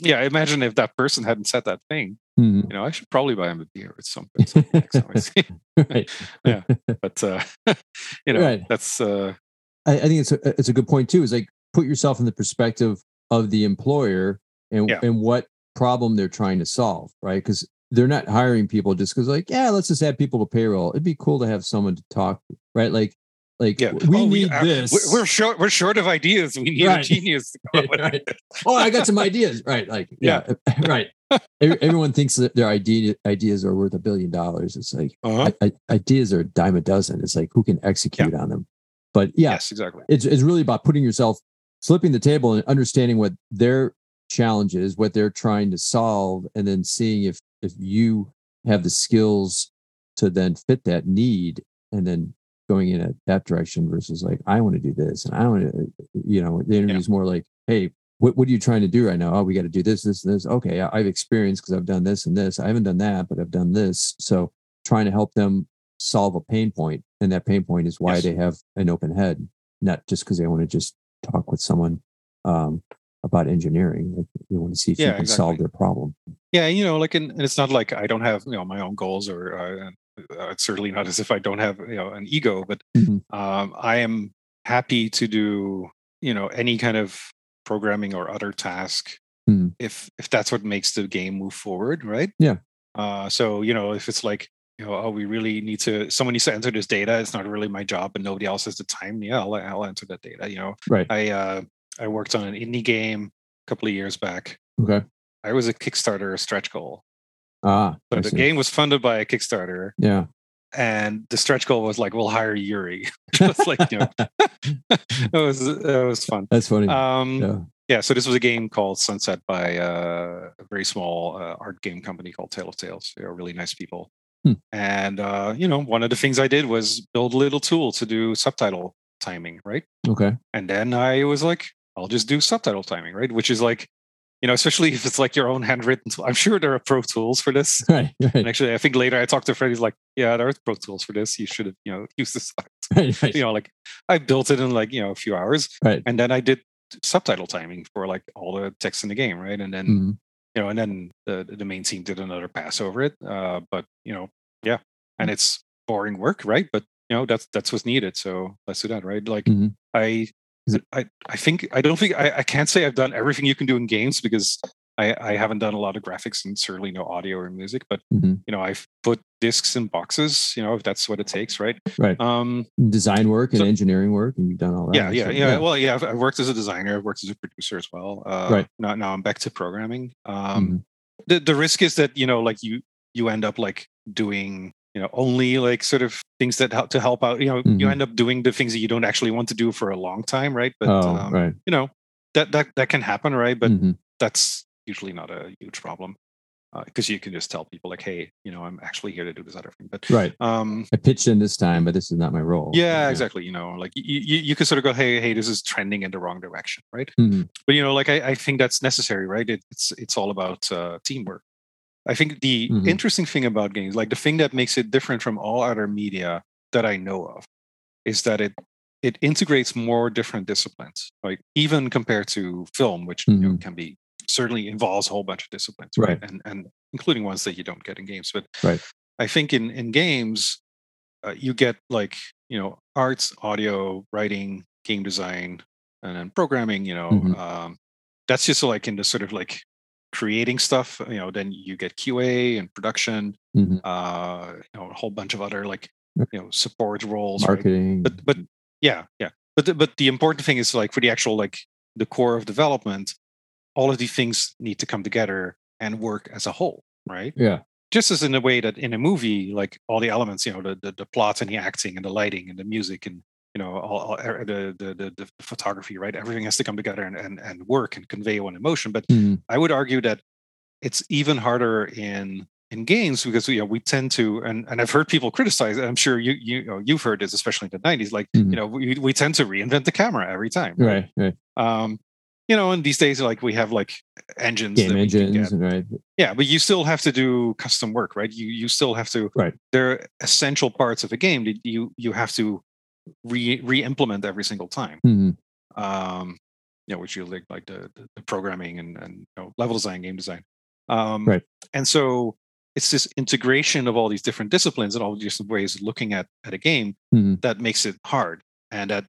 Speaker 2: yeah, imagine if that person hadn't said that thing.
Speaker 1: Mm-hmm.
Speaker 2: You know, I should probably buy him a beer or something.
Speaker 1: right.
Speaker 2: yeah, but uh, you know, that's. Uh,
Speaker 1: I, I think it's a, it's a good point too. Is like put yourself in the perspective of the employer and
Speaker 2: yeah.
Speaker 1: and what problem they're trying to solve, right? Because they're not hiring people just because like yeah let's just add people to payroll it'd be cool to have someone to talk right like like yeah. we oh, need we, this
Speaker 2: we're short we're short of ideas we need right. a genius
Speaker 1: right. oh i got some ideas right like yeah, yeah. right everyone thinks that their idea ideas are worth a billion dollars it's like uh-huh. I, I, ideas are a dime a dozen it's like who can execute yeah. on them but yeah,
Speaker 2: yes exactly
Speaker 1: it's, it's really about putting yourself flipping the table and understanding what their challenges what they're trying to solve and then seeing if if you have the skills to then fit that need and then going in at that direction versus like I want to do this and I want to you know the interview is yeah. more like hey what, what are you trying to do right now oh we got to do this this and this okay I've experienced because I've done this and this I haven't done that but I've done this so trying to help them solve a pain point and that pain point is why yes. they have an open head not just because they want to just talk with someone um, about engineering. Like you want to see if yeah, you can exactly. solve their problem.
Speaker 2: Yeah, you know, like, and, and, it's not like I don't have you know my own goals, or uh, uh, it's certainly not as if I don't have you know an ego, but mm-hmm. um, I am happy to do you know any kind of programming or other task mm-hmm. if if that's what makes the game move forward, right?
Speaker 1: Yeah.
Speaker 2: Uh, so you know, if it's like you know, oh, we really need to, someone needs to enter this data. It's not really my job, and nobody else has the time. Yeah, I'll, I'll enter that data. You know,
Speaker 1: right?
Speaker 2: I uh, I worked on an indie game a couple of years back.
Speaker 1: Okay.
Speaker 2: I was a Kickstarter stretch goal.
Speaker 1: Ah.
Speaker 2: So the game was funded by a Kickstarter.
Speaker 1: Yeah.
Speaker 2: And the stretch goal was like, we'll hire Jurie. it was like, you know, it was it was fun.
Speaker 1: That's funny.
Speaker 2: Um, yeah. yeah. So this was a game called Sunset by uh, a very small uh, art game company called Tale of Tales. They are really nice people. Hmm. And uh, you know, one of the things I did was build a little tool to do subtitle timing, right?
Speaker 1: Okay.
Speaker 2: And then I was like, I'll just do subtitle timing, right? Which is like, you know, especially if it's like your own handwritten tool. I'm sure there are pro tools for this.
Speaker 1: Right, right.
Speaker 2: And actually, I think later I talked to Freddie. He's like, yeah, there are pro tools for this. You should have, you know, used this. Right, right. You know, like I built it in like, you know, a few hours.
Speaker 1: Right.
Speaker 2: And then I did subtitle timing for like all the text in the game, right? And then, mm-hmm. you know, and then the, the main team did another pass over it. Uh, but, you know, yeah. And mm-hmm. it's boring work, right? But, you know, that's that's what's needed. So let's do that, right? Like mm-hmm. I I, I think I don't think I, I can't say I've done everything you can do in games because I, I haven't done a lot of graphics and certainly no audio or music, but mm-hmm. you know, I've put discs in boxes, you know, if that's what it takes, right?
Speaker 1: Right.
Speaker 2: Um,
Speaker 1: design work and so, engineering work, and you've done all that.
Speaker 2: Yeah, yeah, so, yeah, yeah, Well, yeah, I've, I've, worked as a designer, I've worked as a producer as well. Uh,
Speaker 1: right.
Speaker 2: Now, now I'm back to programming. Um, mm-hmm. the the risk is that you know, like you you end up like doing you know only like sort of things that help to help out you know mm-hmm. you end up doing the things that you don't actually want to do for a long time right
Speaker 1: but oh, um, right.
Speaker 2: you know that that that can happen right but mm-hmm. that's usually not a huge problem because uh, you can just tell people like hey you know i'm actually here to do this other thing but
Speaker 1: right
Speaker 2: um
Speaker 1: i pitched in this time but this is not my role
Speaker 2: yeah, exactly you know like you, you, you could sort of go hey hey this is trending in the wrong direction right
Speaker 1: mm-hmm.
Speaker 2: but you know like I, I think that's necessary right it, it's it's all about uh, teamwork I think the mm-hmm. interesting thing about games, like the thing that makes it different from all other media that I know of, is that it it integrates more different disciplines, Like Even compared to film, which mm-hmm. you know, mm-hmm. can be certainly involves a whole bunch of disciplines,
Speaker 1: right?
Speaker 2: right? And and including ones that you don't get in games. But
Speaker 1: right.
Speaker 2: I think in in games, uh, you get like you know arts, audio, writing, game design, and then programming. You know, mm-hmm. um, that's just like in the sort of like creating stuff you know then you get qa and production mm-hmm. uh you know a whole bunch of other like you know support roles
Speaker 1: marketing
Speaker 2: right? but but yeah yeah but the, but the important thing is like for the actual like the core of development all of these things need to come together and work as a whole right
Speaker 1: yeah
Speaker 2: just as in a way that in a movie like all the elements you know the the, the plot and the acting and the lighting and the music and you know all, all, er, the, the, the the photography right? Everything has to come together and and, and work and convey one emotion. But
Speaker 1: mm.
Speaker 2: i would argue that it's even harder in in games because you know we tend to and, and I've heard people criticize I'm sure you you know you've heard this especially in the 90s like mm-hmm. you know we, we tend to reinvent the camera every time
Speaker 1: right? Right,
Speaker 2: um you know and these days like we have like engines
Speaker 1: game engines right?
Speaker 2: Yeah but you still have to do custom work right? You you still have to
Speaker 1: right.
Speaker 2: there are essential parts of a game that you you have to re re-implement every single time.
Speaker 1: Mm-hmm.
Speaker 2: Um, you know, which you like like the, the programming and and you know, level design, game design. Um,
Speaker 1: right.
Speaker 2: And so it's this integration of all these different disciplines and all these different ways of looking at at a game
Speaker 1: mm-hmm.
Speaker 2: that makes it hard and that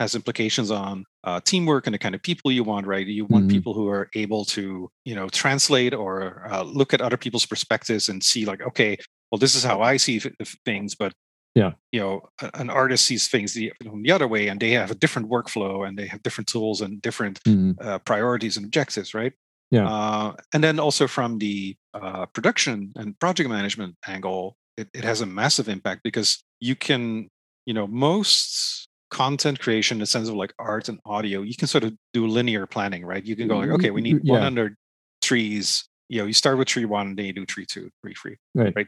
Speaker 2: has implications on uh, teamwork and the kind of people you want, right? You want mm-hmm. people who are able to, you know, translate or uh, look at other people's perspectives and see, like, okay, well, this is how I see f- things, but
Speaker 1: yeah,
Speaker 2: you know, an artist sees things the, the other way, and they have a different workflow, and they have different tools and different mm-hmm. uh, priorities and objectives, right?
Speaker 1: Yeah,
Speaker 2: uh, and then also from the uh, production and project management angle, it, it has a massive impact because you can, you know, most content creation in the sense of like art and audio, you can sort of do linear planning, right? You can go like, okay, we need yeah. 100 trees. You know, you start with tree one, and then you do tree two, tree three,
Speaker 1: right?
Speaker 2: right?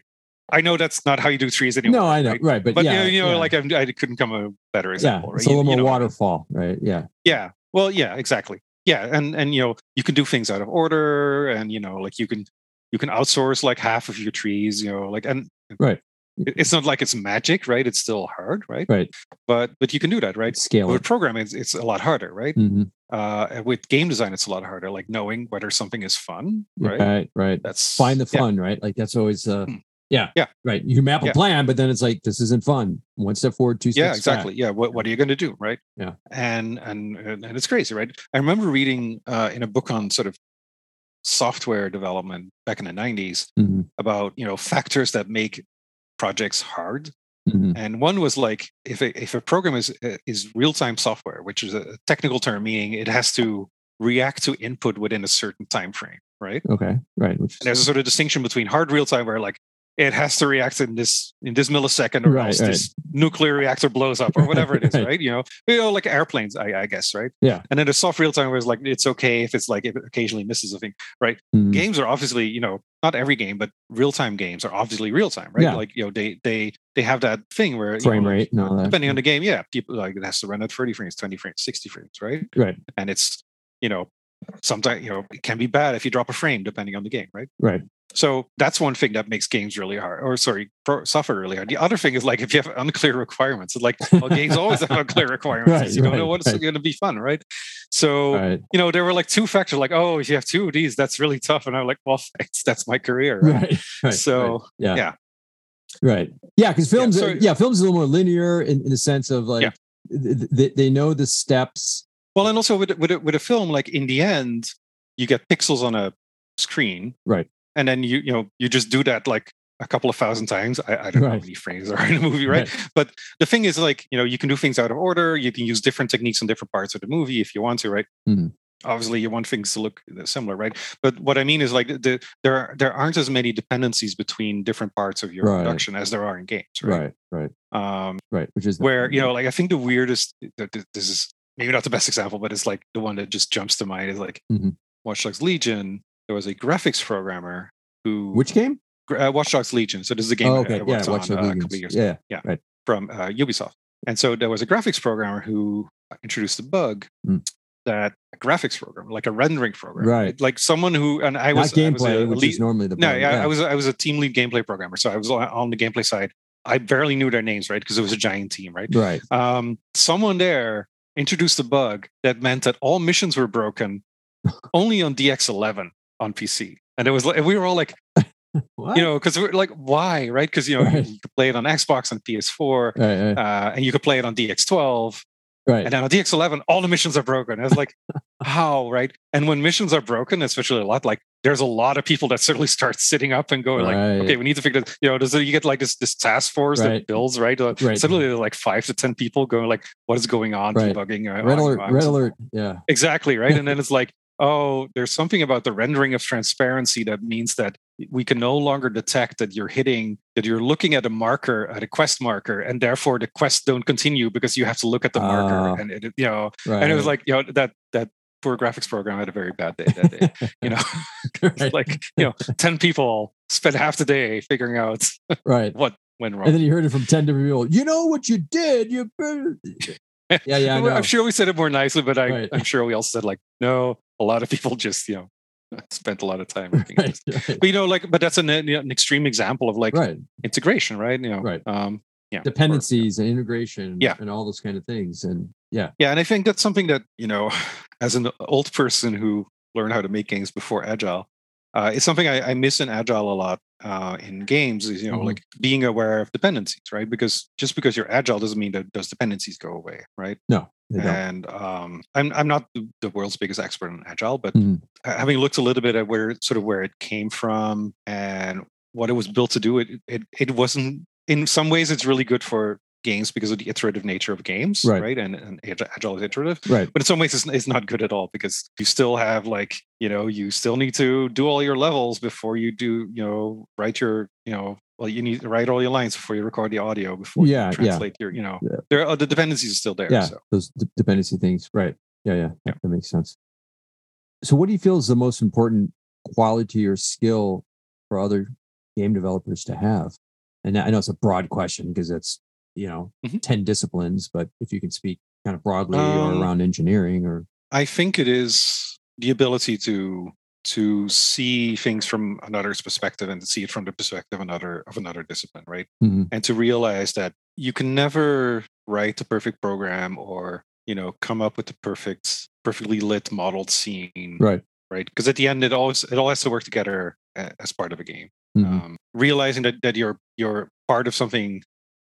Speaker 2: I know that's not how you do trees anymore.
Speaker 1: No, I know,
Speaker 2: right?
Speaker 1: right but,
Speaker 2: but
Speaker 1: yeah,
Speaker 2: you know, you know
Speaker 1: yeah.
Speaker 2: like I, I, couldn't come a better example.
Speaker 1: Yeah,
Speaker 2: right?
Speaker 1: a little
Speaker 2: you,
Speaker 1: more
Speaker 2: you know,
Speaker 1: waterfall, right? Yeah,
Speaker 2: yeah. Well, yeah, exactly. Yeah, and and you know, you can do things out of order, and you know, like you can you can outsource like half of your trees, you know, like and
Speaker 1: right
Speaker 2: it's not like it's magic right it's still hard right
Speaker 1: right
Speaker 2: but but you can do that right
Speaker 1: scale
Speaker 2: with programming it's, it's a lot harder right
Speaker 1: mm-hmm.
Speaker 2: uh with game design it's a lot harder like knowing whether something is fun right
Speaker 1: right right
Speaker 2: that's
Speaker 1: find the fun yeah. right like that's always uh hmm. Yeah
Speaker 2: yeah
Speaker 1: right you map a
Speaker 2: yeah.
Speaker 1: plan but then it's like this isn't fun one step forward two steps
Speaker 2: yeah exactly
Speaker 1: back.
Speaker 2: yeah what, what are you going to do right
Speaker 1: yeah
Speaker 2: and and and it's crazy right i remember reading uh in a book on sort of software development back in the 90s
Speaker 1: mm-hmm.
Speaker 2: about you know factors that make projects hard.
Speaker 1: Mm-hmm.
Speaker 2: And one was like if a, if a program is uh, is real time software, which is a technical term meaning it has to react to input within a certain time frame, right?
Speaker 1: Okay, right. Which
Speaker 2: there's a sort of distinction between hard real time where like it has to react in this in this millisecond or
Speaker 1: right,
Speaker 2: else
Speaker 1: right.
Speaker 2: this nuclear reactor blows up or whatever it is
Speaker 1: right.
Speaker 2: right. you know you know like airplanes I, I, guess right
Speaker 1: yeah
Speaker 2: and then the soft real time where it's like it's okay if it's like if it occasionally misses a thing right
Speaker 1: mm.
Speaker 2: games are obviously you know not every game but real time games are obviously real time right
Speaker 1: yeah.
Speaker 2: like you know they they they have that thing where
Speaker 1: frame
Speaker 2: know,
Speaker 1: rate
Speaker 2: depending on the game yeah people like it has to run at 30 frames 20 frames 60 frames right
Speaker 1: right
Speaker 2: and it's you know sometimes you know it can be bad if you drop a frame depending on the game right
Speaker 1: right
Speaker 2: so that's one thing that makes games really hard, or sorry, pro, software really hard. The other thing is like if you have unclear requirements, it's like well, games always have unclear requirements.
Speaker 1: right,
Speaker 2: you don't
Speaker 1: right,
Speaker 2: know what's
Speaker 1: right.
Speaker 2: going to be fun, right? So you know there were like two factors, like oh, if you have two of these, that's really tough. And I'm like, well, thanks, that's my career, right? so
Speaker 1: yeah,
Speaker 2: yeah,
Speaker 1: right, yeah, because films,
Speaker 2: Yeah,
Speaker 1: yeah,
Speaker 2: so-
Speaker 1: yeah, films is a little more linear in, in the sense of like
Speaker 2: Yeah.
Speaker 1: th- th- they know the steps.
Speaker 2: Well, and also with with a, with a film, like in the end, you get pixels on a screen,
Speaker 1: Right.
Speaker 2: And then you you know you just do that like a couple of thousand times. I, I don't know how many frames are in a movie, right? But the thing is, like you know, you can do things out of order. You can use different techniques in different parts of the movie if you want to, right?
Speaker 1: Mhm.
Speaker 2: Obviously, you want things to look similar, right? But what I mean is, like, the, there are, there aren't as many dependencies between different parts of your
Speaker 1: Right.
Speaker 2: production as there are in games, right?
Speaker 1: Right, right,
Speaker 2: Um,
Speaker 1: right. Which is
Speaker 2: where you know like i think the weirdest th- th- this is maybe not the best example but it's like the one that just jumps to mind is like
Speaker 1: Mhm.
Speaker 2: watch dogs legion there was a graphics programmer who
Speaker 1: which game?
Speaker 2: uh, watch dogs legion so this is a game
Speaker 1: Oh, okay,
Speaker 2: I,
Speaker 1: yeah,
Speaker 2: worked
Speaker 1: Watch
Speaker 2: on uh, a couple of years
Speaker 1: Yeah,
Speaker 2: ago yeah
Speaker 1: right.
Speaker 2: from uh, ubisoft and so there was a graphics programmer who introduced a bug
Speaker 1: Mm.
Speaker 2: that a graphics program like a rendering program
Speaker 1: Right.
Speaker 2: like someone who and i was
Speaker 1: Not
Speaker 2: I was
Speaker 1: gameplay,
Speaker 2: a
Speaker 1: which
Speaker 2: lead-
Speaker 1: is normally the
Speaker 2: no,
Speaker 1: bug,
Speaker 2: yeah, I was I was a team lead gameplay programmer, so I was on- on the gameplay side. I barely knew their names, right? Because it was a giant team, right?
Speaker 1: right.
Speaker 2: Um, someone there introduced a bug that meant that all missions were broken only on DX11 on PC, and it was like we were all like,
Speaker 1: What?
Speaker 2: you know, because we're like, why, right? Because you know
Speaker 1: Right.
Speaker 2: you could play it on Xbox and PS4,
Speaker 1: right, right,
Speaker 2: uh, and you could play it on DX12,
Speaker 1: right.
Speaker 2: and then on DX11, all the missions are broken. I was like, how, right? And when missions are broken, especially a lot, like there's a lot of people that certainly start sitting up and going like, okay, we need to figure this. You know, does it, you get like this this task force
Speaker 1: Right.
Speaker 2: that builds, right? Uh,
Speaker 1: Right.
Speaker 2: Suddenly, there like five to ten people going like, what is going on?
Speaker 1: Right.
Speaker 2: Debugging.
Speaker 1: red
Speaker 2: on-
Speaker 1: alert,
Speaker 2: on-
Speaker 1: red alert. Yeah.
Speaker 2: Exactly right. and then it's like, oh, there's something about the rendering of transparency that means that we can no longer detect that you're hitting that you're looking at a marker at a quest marker and therefore the quests don't continue because you have to look at the
Speaker 1: Ah.
Speaker 2: marker and it, you know
Speaker 1: Right.
Speaker 2: and it was like you know that that poor graphics program had a very bad day that day you know
Speaker 1: Right.
Speaker 2: like you know 10 people spent half the day figuring out
Speaker 1: right.
Speaker 2: what went wrong
Speaker 1: And then you heard it from 10 different people. You know what you did? You Yeah, yeah,
Speaker 2: i'm sure we said it more nicely but I,
Speaker 1: Right.
Speaker 2: i'm sure we also said like no a lot of people just you know spent a lot of time
Speaker 1: right,
Speaker 2: this.
Speaker 1: right.
Speaker 2: but you know like but that's an, an extreme example of like
Speaker 1: right.
Speaker 2: integration right you know
Speaker 1: Right.
Speaker 2: um yeah or-
Speaker 1: Dependencies and integration
Speaker 2: Yeah.
Speaker 1: and all those kind of things. And yeah.
Speaker 2: Yeah, and I think that's something that you know, as an old person who learned how to make games before Agile, uh, it's something I, I miss in Agile a lot. Uh, in games is you know mm-hmm. like being aware of dependencies, right? Because just because you're agile doesn't mean that those dependencies go away, right?
Speaker 1: No.
Speaker 2: And um, I'm I'm not the world's biggest expert on agile, but mm-hmm. having looked a little bit at where sort of where it came from and what it was built to do, it it it wasn't in some ways it's really good for games because of the iterative nature of games, right? right? And, and agile is iterative,
Speaker 1: right?
Speaker 2: But in some ways, it's, it's not good at all because you still have like you know you still need to do all your levels before you do you know write your you know well you need to write all your lines before you record the audio before yeah, you translate yeah. your you know yeah. there are the dependencies are still there.
Speaker 1: Yeah,
Speaker 2: so.
Speaker 1: those d- dependency things, right? Yeah, yeah, yeah, that makes sense. So, what do you feel is the most important quality or skill for other game developers to have? And I know it's a broad question because it's you know mm-hmm. 10 disciplines but if you can speak kind of broadly um, or around engineering or
Speaker 2: i think it is the ability to to see things from another's perspective and to see it from the perspective of another of another discipline right mm-hmm. and to realize that you can never write a perfect program or you know come up with the perfect perfectly lit modeled scene
Speaker 1: right
Speaker 2: right because at the end it always it all has to work together as part of a game mm-hmm. um, realizing that that you're you're part of something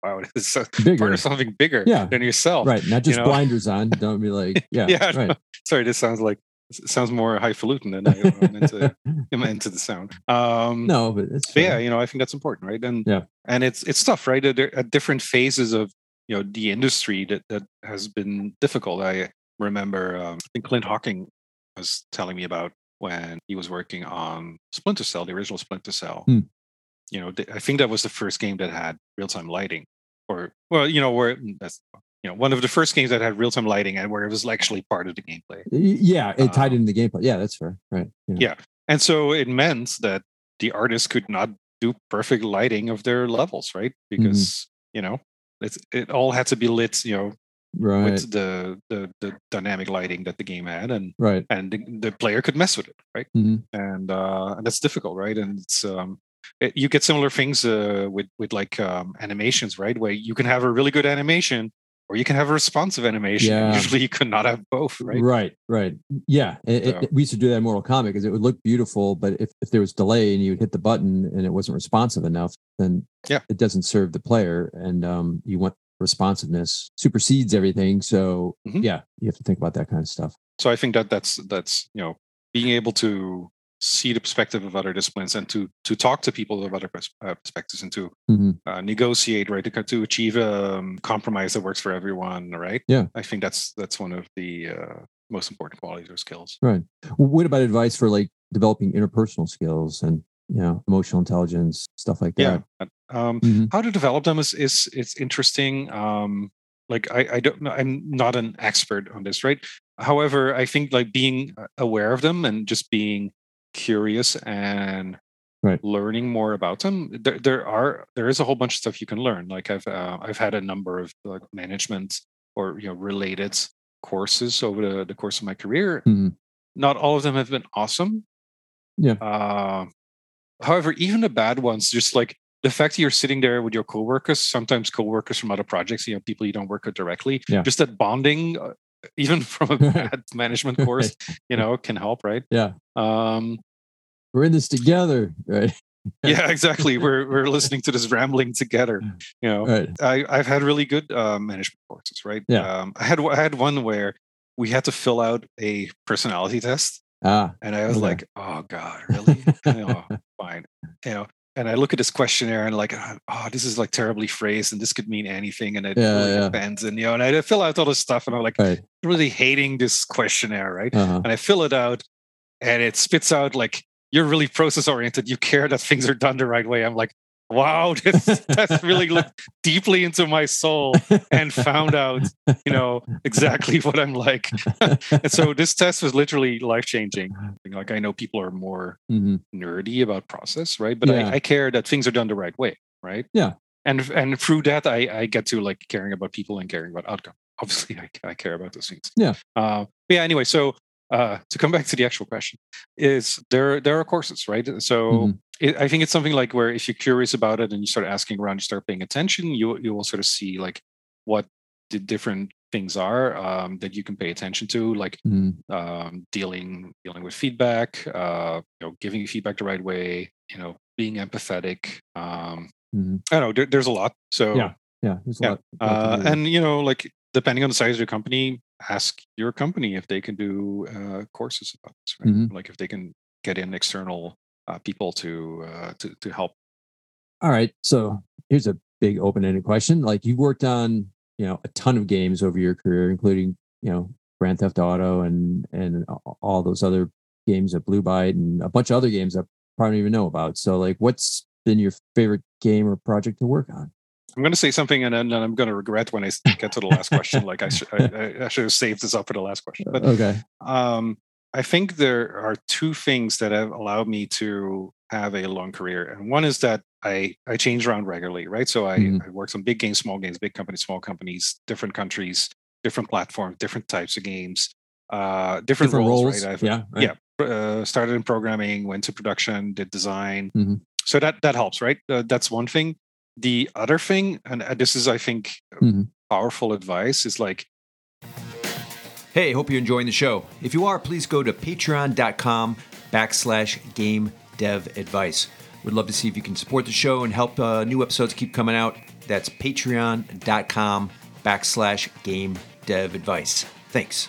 Speaker 2: wow, it's bigger. part of something bigger yeah. than yourself.
Speaker 1: Right. Not just you know? blinders on. Don't be like, yeah. yeah. Right. No.
Speaker 2: Sorry, this sounds like sounds more highfalutin than I am into, into the sound. Um,
Speaker 1: no, but it's
Speaker 2: but yeah, you know, I think that's important, right? And
Speaker 1: yeah,
Speaker 2: and it's it's tough, right? At, at different phases of you know the industry that that has been difficult. I remember um, I think Clint Hocking was telling me about when he was working on Splinter Cell, the original Splinter Cell, hmm you know, I think that was the first game that had real time lighting, or well, you know, where mm, that's you know one of the first games that had real time lighting and where it was actually part of the gameplay.
Speaker 1: Yeah, it tied um, into the gameplay. Yeah, that's fair. Right.
Speaker 2: Yeah. yeah, and so it meant that the artist could not do perfect lighting of their levels, right? Mm-hmm. Because mm-hmm. you know, it's it all had to be lit, you know,
Speaker 1: right
Speaker 2: with the, the the dynamic lighting that the game had and
Speaker 1: right
Speaker 2: and the, the player could mess with it right mm-hmm. and uh and that's difficult right and it's um you get similar things uh, with with like um, animations, right? Where you can have a really good animation, or you can have a responsive animation. Yeah. Usually, you could not have both, right?
Speaker 1: Right, right. Yeah, it, so. it, we used to do that in Mortal Kombat because it would look beautiful, but if, if there was delay and you would hit the button and it wasn't responsive enough, then
Speaker 2: yeah,
Speaker 1: it doesn't serve the player, and um, you want responsiveness supersedes everything. So mm-hmm. yeah, you have to think about that kind of stuff.
Speaker 2: So I think that that's that's you know being able to see the perspective of other disciplines and to to talk to people of other pers- uh, perspectives and to mm-hmm. uh, negotiate right to, to achieve a um, compromise that works for everyone right?
Speaker 1: Yeah.
Speaker 2: I think that's that's one of the uh, most important qualities or skills.
Speaker 1: Right. What about advice for like developing interpersonal skills and you know emotional intelligence stuff like that?
Speaker 2: yeah um, mm-hmm. how to develop them is is it's interesting um like I, I don't know i'm not an expert on this right? However i think like being uh, aware of them and just being curious and
Speaker 1: right.
Speaker 2: learning more about them there, there are there is a whole bunch of stuff you can learn like i've uh, i've had a number of like management or you know related courses over the, the course of my career mm-hmm. not all of them have been awesome
Speaker 1: yeah
Speaker 2: uh, however even the bad ones just like the fact that you're sitting there with your coworkers sometimes coworkers from other projects you know people you don't work with directly
Speaker 1: yeah.
Speaker 2: just that bonding uh, even from a bad management course you know can help right?
Speaker 1: Yeah.
Speaker 2: Um
Speaker 1: we're in this together right?
Speaker 2: Yeah exactly. We're we're listening to this rambling together you know.
Speaker 1: Right.
Speaker 2: i i've had really good uh, management courses right?
Speaker 1: Yeah.
Speaker 2: Um i had i had one where we had to fill out a personality test
Speaker 1: ah
Speaker 2: and i was okay. like oh god really? Oh, fine. You know and I look at this questionnaire and like, oh, this is like terribly phrased and this could mean anything and it yeah, really yeah. depends. And you know, and I fill out all this stuff and I'm like right. really hating this questionnaire, right? Uh-huh. And I fill it out and it spits out like you're really process oriented. You care that things are done the right way. I'm like, wow, this test really looked deeply into my soul and found out, you know, exactly what I'm like. and so this test was literally life changing. Like I know people are more mm-hmm. nerdy about process, right? But yeah. I, I, care that things are done the right way, right?
Speaker 1: Yeah.
Speaker 2: And and through that, I, I get to like caring about people and caring about outcome. Obviously, I, I care about those things.
Speaker 1: Yeah.
Speaker 2: Uh, yeah. Anyway, so uh, to come back to the actual question, is there there are courses, right? So mm-hmm. it, I think it's something like where if you're curious about it and you start asking around, you start paying attention, you you will sort of see like what the different things are um, that you can pay attention to, like mm-hmm. um, dealing dealing with feedback, uh, you know, giving feedback the right way, you know, being empathetic. Um, mm-hmm. I don't know. There, there's a lot. So
Speaker 1: yeah, yeah,
Speaker 2: yeah. Lot, lot uh, and you know, like depending on the size of your company, ask your company if they can do uh, courses about this. Right? Mm-hmm. Like if they can get in external uh, people to uh, to to help.
Speaker 1: All right. So here's a big open-ended question. Like you worked on, you know, a ton of games over your career, including, you know, Grand Theft Auto and and all those other games at Blue Byte and a bunch of other games I probably don't even know about. So like what's been your favorite game or project to work on?
Speaker 2: I'm going to say something and then I'm going to regret when I get to the last question. Like I, sh- I, I, should have saved this up for the last question. But
Speaker 1: okay.
Speaker 2: Um, I think there are two things that have allowed me to have a long career, and one is that I I change around regularly, right? So I, mm-hmm. I worked on big games, small games, big companies, small companies, different countries, different platforms, different types of games, uh, different, different roles, roles, right?
Speaker 1: I've, yeah, right.
Speaker 2: yeah. Uh, started in programming, went to production, did design. Mm-hmm. So that that helps, right? Uh, that's one thing. The other thing, and uh, this is, I think, mm-hmm. powerful advice, is like
Speaker 3: Hey, hope you're enjoying the show. If you are, please go to patreon.com backslash game dev advice. We'd love to see if you can support the show and help uh, new episodes keep coming out. That's patreon.com backslash game dev advice. Thanks.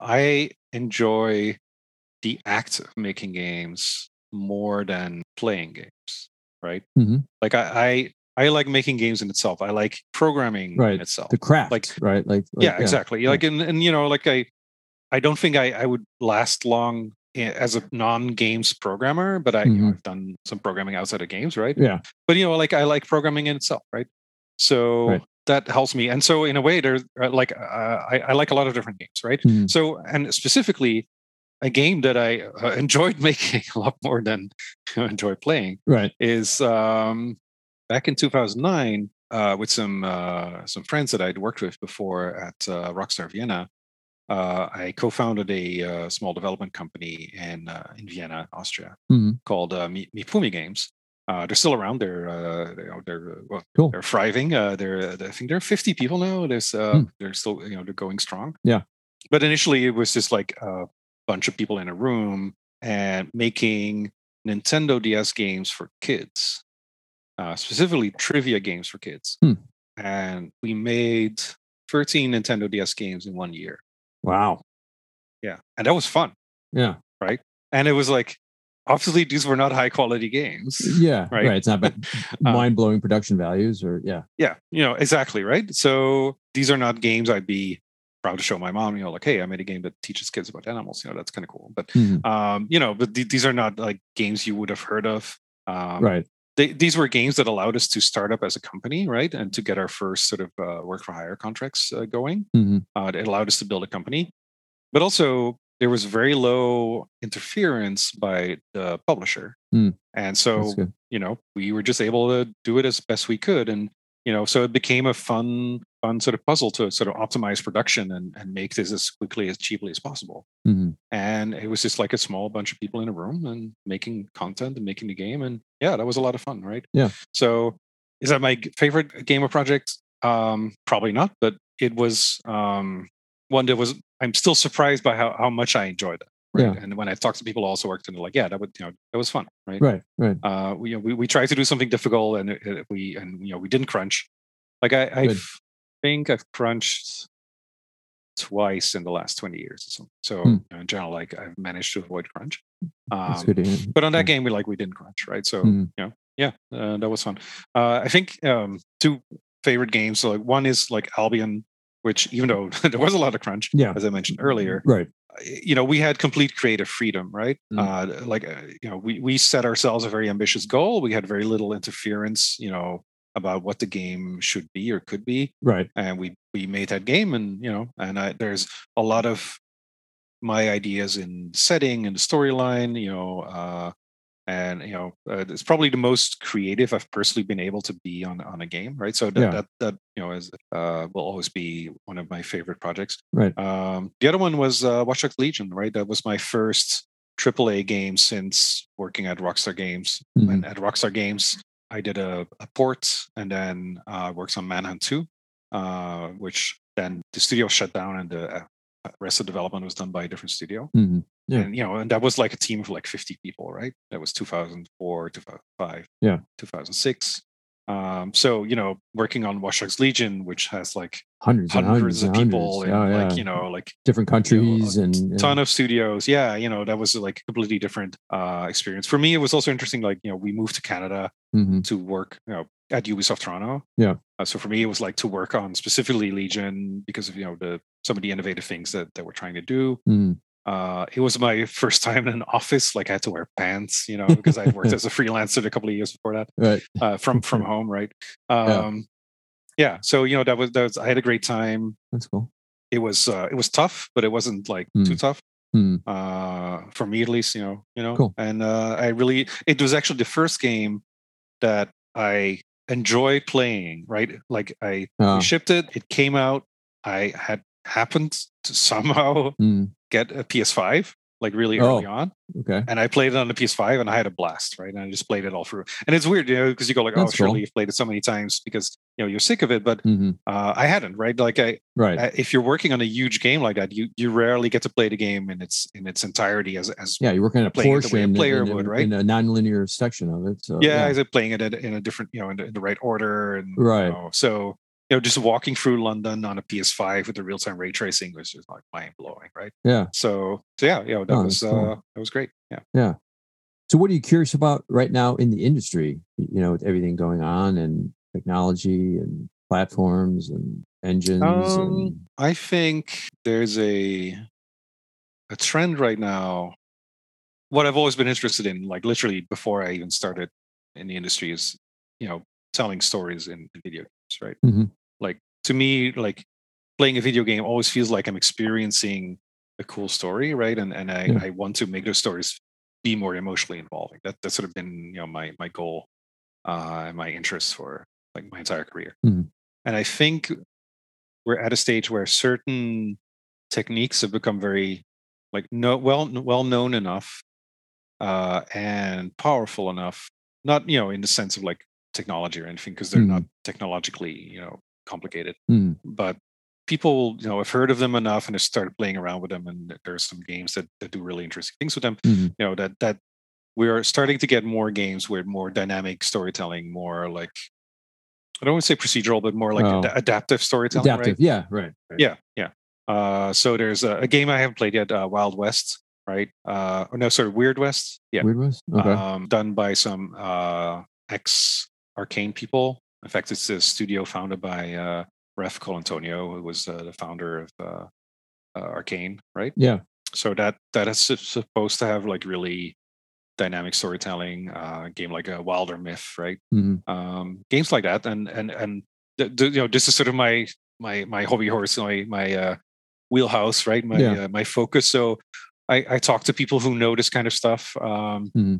Speaker 2: I enjoy the act of making games more than playing games, right? Mm-hmm. Like I, I, I like making games in itself. I like programming
Speaker 1: right. in
Speaker 2: itself.
Speaker 1: The craft, like right? Like,
Speaker 2: like yeah, yeah, exactly. Yeah. Like and, and you know, like I, I don't think I, I would last long as a non-games programmer, but I, mm-hmm. you know, mm-hmm. I've done some programming outside of games, right?
Speaker 1: Yeah.
Speaker 2: But you know, like I like programming in itself, right? So right that helps me. And so, in a way, there's uh, like uh, I, I, like a lot of different games, right? Mm. So, and specifically, a game that I uh, enjoyed making a lot more than I enjoy playing,
Speaker 1: right,
Speaker 2: is um, back in 2009 uh, with some uh, some friends that I'd worked with before at uh, Rockstar Vienna. I co-founded a small development company in in Vienna, Austria, mm. called Mi'pu'mi Games, uh, they're still around. They're uh, they're, they're well, cool. they're thriving. Uh, they're I think there are 50 people now. There's uh, hmm. they're still you know they're going strong.
Speaker 1: Yeah.
Speaker 2: But initially, it was just like a bunch of people in a room and making Nintendo DS games for kids, uh, specifically trivia games for kids. Hmm. And we made 13 Nintendo DS games in one year.
Speaker 1: Wow.
Speaker 2: Yeah, and that was fun.
Speaker 1: Yeah.
Speaker 2: Right. And it was like obviously these were not high quality games.
Speaker 1: Yeah right, right. it's not but mind-blowing um, production values or yeah.
Speaker 2: Yeah you know exactly right? So these are not games i'd be proud to show my mom you know like hey i made a game that teaches kids about animals you know that's kind of cool. But mm-hmm. um you know but th- these are not like games you would have heard of. Um,
Speaker 1: right.
Speaker 2: they, these were games that allowed us to start up as a company right and to get our first sort of uh, work for hire contracts uh, going. Mm-hmm. uh, it allowed us to build a company. But also there was very low interference by the publisher. Mm. And so, you know, we were just able to do it as best we could. And, you know, so it became a fun, fun sort of puzzle to sort of optimize production and, and make this as quickly, as cheaply as possible. Mm-hmm. And it was just like a small bunch of people in a room and making content and making the game. And yeah, that was a lot of fun, right?
Speaker 1: Yeah.
Speaker 2: So is that my favorite game or project? Um, probably not, but it was um, one that was I'm still surprised by how, how much I enjoyed it. Right? Yeah. And when I talk to people who also worked in it, like, yeah, that would you know that was fun, right?
Speaker 1: Right, right.
Speaker 2: Uh, we, you know, we we tried to do something difficult, and it, we and you know we didn't crunch. Like I, I think I've crunched twice in the last 20 years or something. So hmm. you know, in general, like I've managed to avoid crunch. Um, but on that yeah. game, we like we didn't crunch, right? So mm. you know, yeah, uh, that was fun. Uh, I think um, two favorite games. So like one is like Albion which even though there was a lot of crunch,
Speaker 1: yeah.
Speaker 2: as I mentioned earlier,
Speaker 1: right?
Speaker 2: You know, we had complete creative freedom, right? Mm. Uh, like, uh, you know, we we set ourselves a very ambitious goal. We had very little interference, you know, about what the game should be or could be,
Speaker 1: right?
Speaker 2: And we we made that game, and you know, and I, there's a lot of my ideas in setting and the storyline, you know, uh, and you know, uh, it's probably the most creative I've personally been able to be on on a game, right? So that yeah. that, that you know is uh, will always be one of my favorite projects.
Speaker 1: Right.
Speaker 2: Um, the other one was uh, Watch Dogs Legion, right? That was my first AAA game since working at Rockstar Games. Mm-hmm. And at Rockstar Games, I did a, a port and then uh, worked on Manhunt 2, uh, which then the studio shut down and the uh, rest of development was done by a different studio.
Speaker 1: Mm-hmm.
Speaker 2: Yeah. And, you know, and that was like a team of like 50 people, right? That was 2004, 2005,
Speaker 1: yeah,
Speaker 2: 2006. Um, so you know, working on Watch Dogs Legion, which has like
Speaker 1: hundreds, hundreds,
Speaker 2: of people in oh, yeah. like you know like
Speaker 1: different countries you know, and
Speaker 2: ton of studios. Yeah, you know that was like a completely different uh, experience for me. It was also interesting. Like you know, we moved to Canada
Speaker 1: mm-hmm.
Speaker 2: to work. You know, at Ubisoft Toronto.
Speaker 1: Yeah.
Speaker 2: Uh, so for me, it was like to work on specifically Legion because of you know the some of the innovative things that that we're trying to do.
Speaker 1: Mm
Speaker 2: uh, it was my first time in an office. Like I had to wear pants, you know, because I worked as a freelancer a couple of years before that,
Speaker 1: right?
Speaker 2: Uh, from from home, right? Um, yeah. yeah. So you know that was that was I had a great time.
Speaker 1: That's cool.
Speaker 2: It was uh, it was tough, but it wasn't like mm. too tough.
Speaker 1: Mm.
Speaker 2: Uh, for me at least, you know, you know,
Speaker 1: cool.
Speaker 2: and uh, I really it was actually the first game that I enjoyed playing. Right, like I uh. shipped it, it came out. I had happened to somehow
Speaker 1: mm
Speaker 2: get a PS5 like really early oh, on.
Speaker 1: Okay.
Speaker 2: And I played it on the PS5 and I had a blast, right? And I just played it all through. And it's weird, you know, because you go like, That's oh, surely cool. you've played it so many times because you know you're sick of it, but
Speaker 1: mm-hmm.
Speaker 2: uh, I hadn't, right? Like I,
Speaker 1: right.
Speaker 2: I, if you're working on a huge game like that, you you rarely get to play the game in its in its entirety as as
Speaker 1: yeah, you're working on a portion
Speaker 2: a player
Speaker 1: in,
Speaker 2: would, right?
Speaker 1: In a non-linear section of it. So
Speaker 2: yeah, yeah. is it playing it in a different, you know, in the, in the right order and
Speaker 1: right.
Speaker 2: You know, so you know, just walking through London on a PS5 with the real time ray tracing was just like mind blowing, right?
Speaker 1: Yeah.
Speaker 2: So, so yeah, you know, that oh, was cool. uh, that was great. Yeah.
Speaker 1: Yeah. So, what are you curious about right now in the industry? You know, with everything going on and technology and platforms and engines. Um, and...
Speaker 2: I think there's a a trend right now. What I've always been interested in, like literally before I even started in the industry, is you know telling stories in, video games, right?
Speaker 1: Mm-hmm.
Speaker 2: Like to me, like playing a video game always feels like I'm experiencing a cool story, right? And and I, yeah. I want to make those stories be more emotionally involving. That that's sort of been you know my my goal uh, and my interest for like my entire career.
Speaker 1: Mm-hmm.
Speaker 2: And I think we're at a stage where certain techniques have become very like no well well known enough uh, and powerful enough. Not you know in the sense of like technology or anything because they're mm. not technologically you know complicated
Speaker 1: mm.
Speaker 2: but people you know have heard of them enough and have started playing around with them and there's some games that, that do really interesting things with them
Speaker 1: mm.
Speaker 2: you know that that we're starting to get more games with more dynamic storytelling more like i don't want to say procedural but more like oh. ad- adaptive storytelling
Speaker 1: adaptive
Speaker 2: right?
Speaker 1: yeah right, right,
Speaker 2: yeah yeah uh, so there's a, a, game i haven't played yet uh, wild west right uh or no sorry weird west yeah
Speaker 1: weird west okay.
Speaker 2: um done by some uh ex Arkane people. In fact, it's a studio founded by uh, Raf Colantonio, who was uh, the founder of uh, uh, Arkane, right?
Speaker 1: Yeah.
Speaker 2: So that that is supposed to have like really dynamic storytelling, uh, game like a Wildermyth, right?
Speaker 1: Mm-hmm.
Speaker 2: Um, games like that, and and and the, the, you know this is sort of my my my hobby horse, my my uh, wheelhouse, right? My yeah. uh, my focus. So I, I talk to people who know this kind of stuff. Um,
Speaker 1: mm-hmm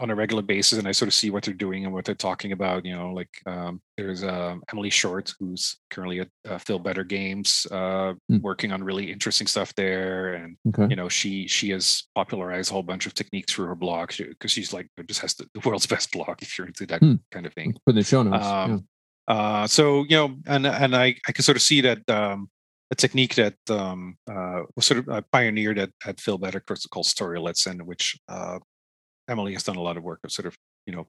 Speaker 2: on a regular basis and I sort of see what they're doing and what they're talking about. You know, like um, there's uh, Emily Short, who's currently at uh, Failbetter Games, uh, mm. working on really interesting stuff there. And
Speaker 1: okay.
Speaker 2: you know, she she has popularized a whole bunch of techniques through her blog because she's like just has the, the, world's best blog if you're into that mm. kind of thing.
Speaker 1: Put the show notes.
Speaker 2: Um, yeah. uh, so you know, and and I I can sort of see that. Um, a technique that um, uh, was sort of pioneered at, at Feel Better called storylets, and which uh, Emily has done a lot of work of sort of, you know,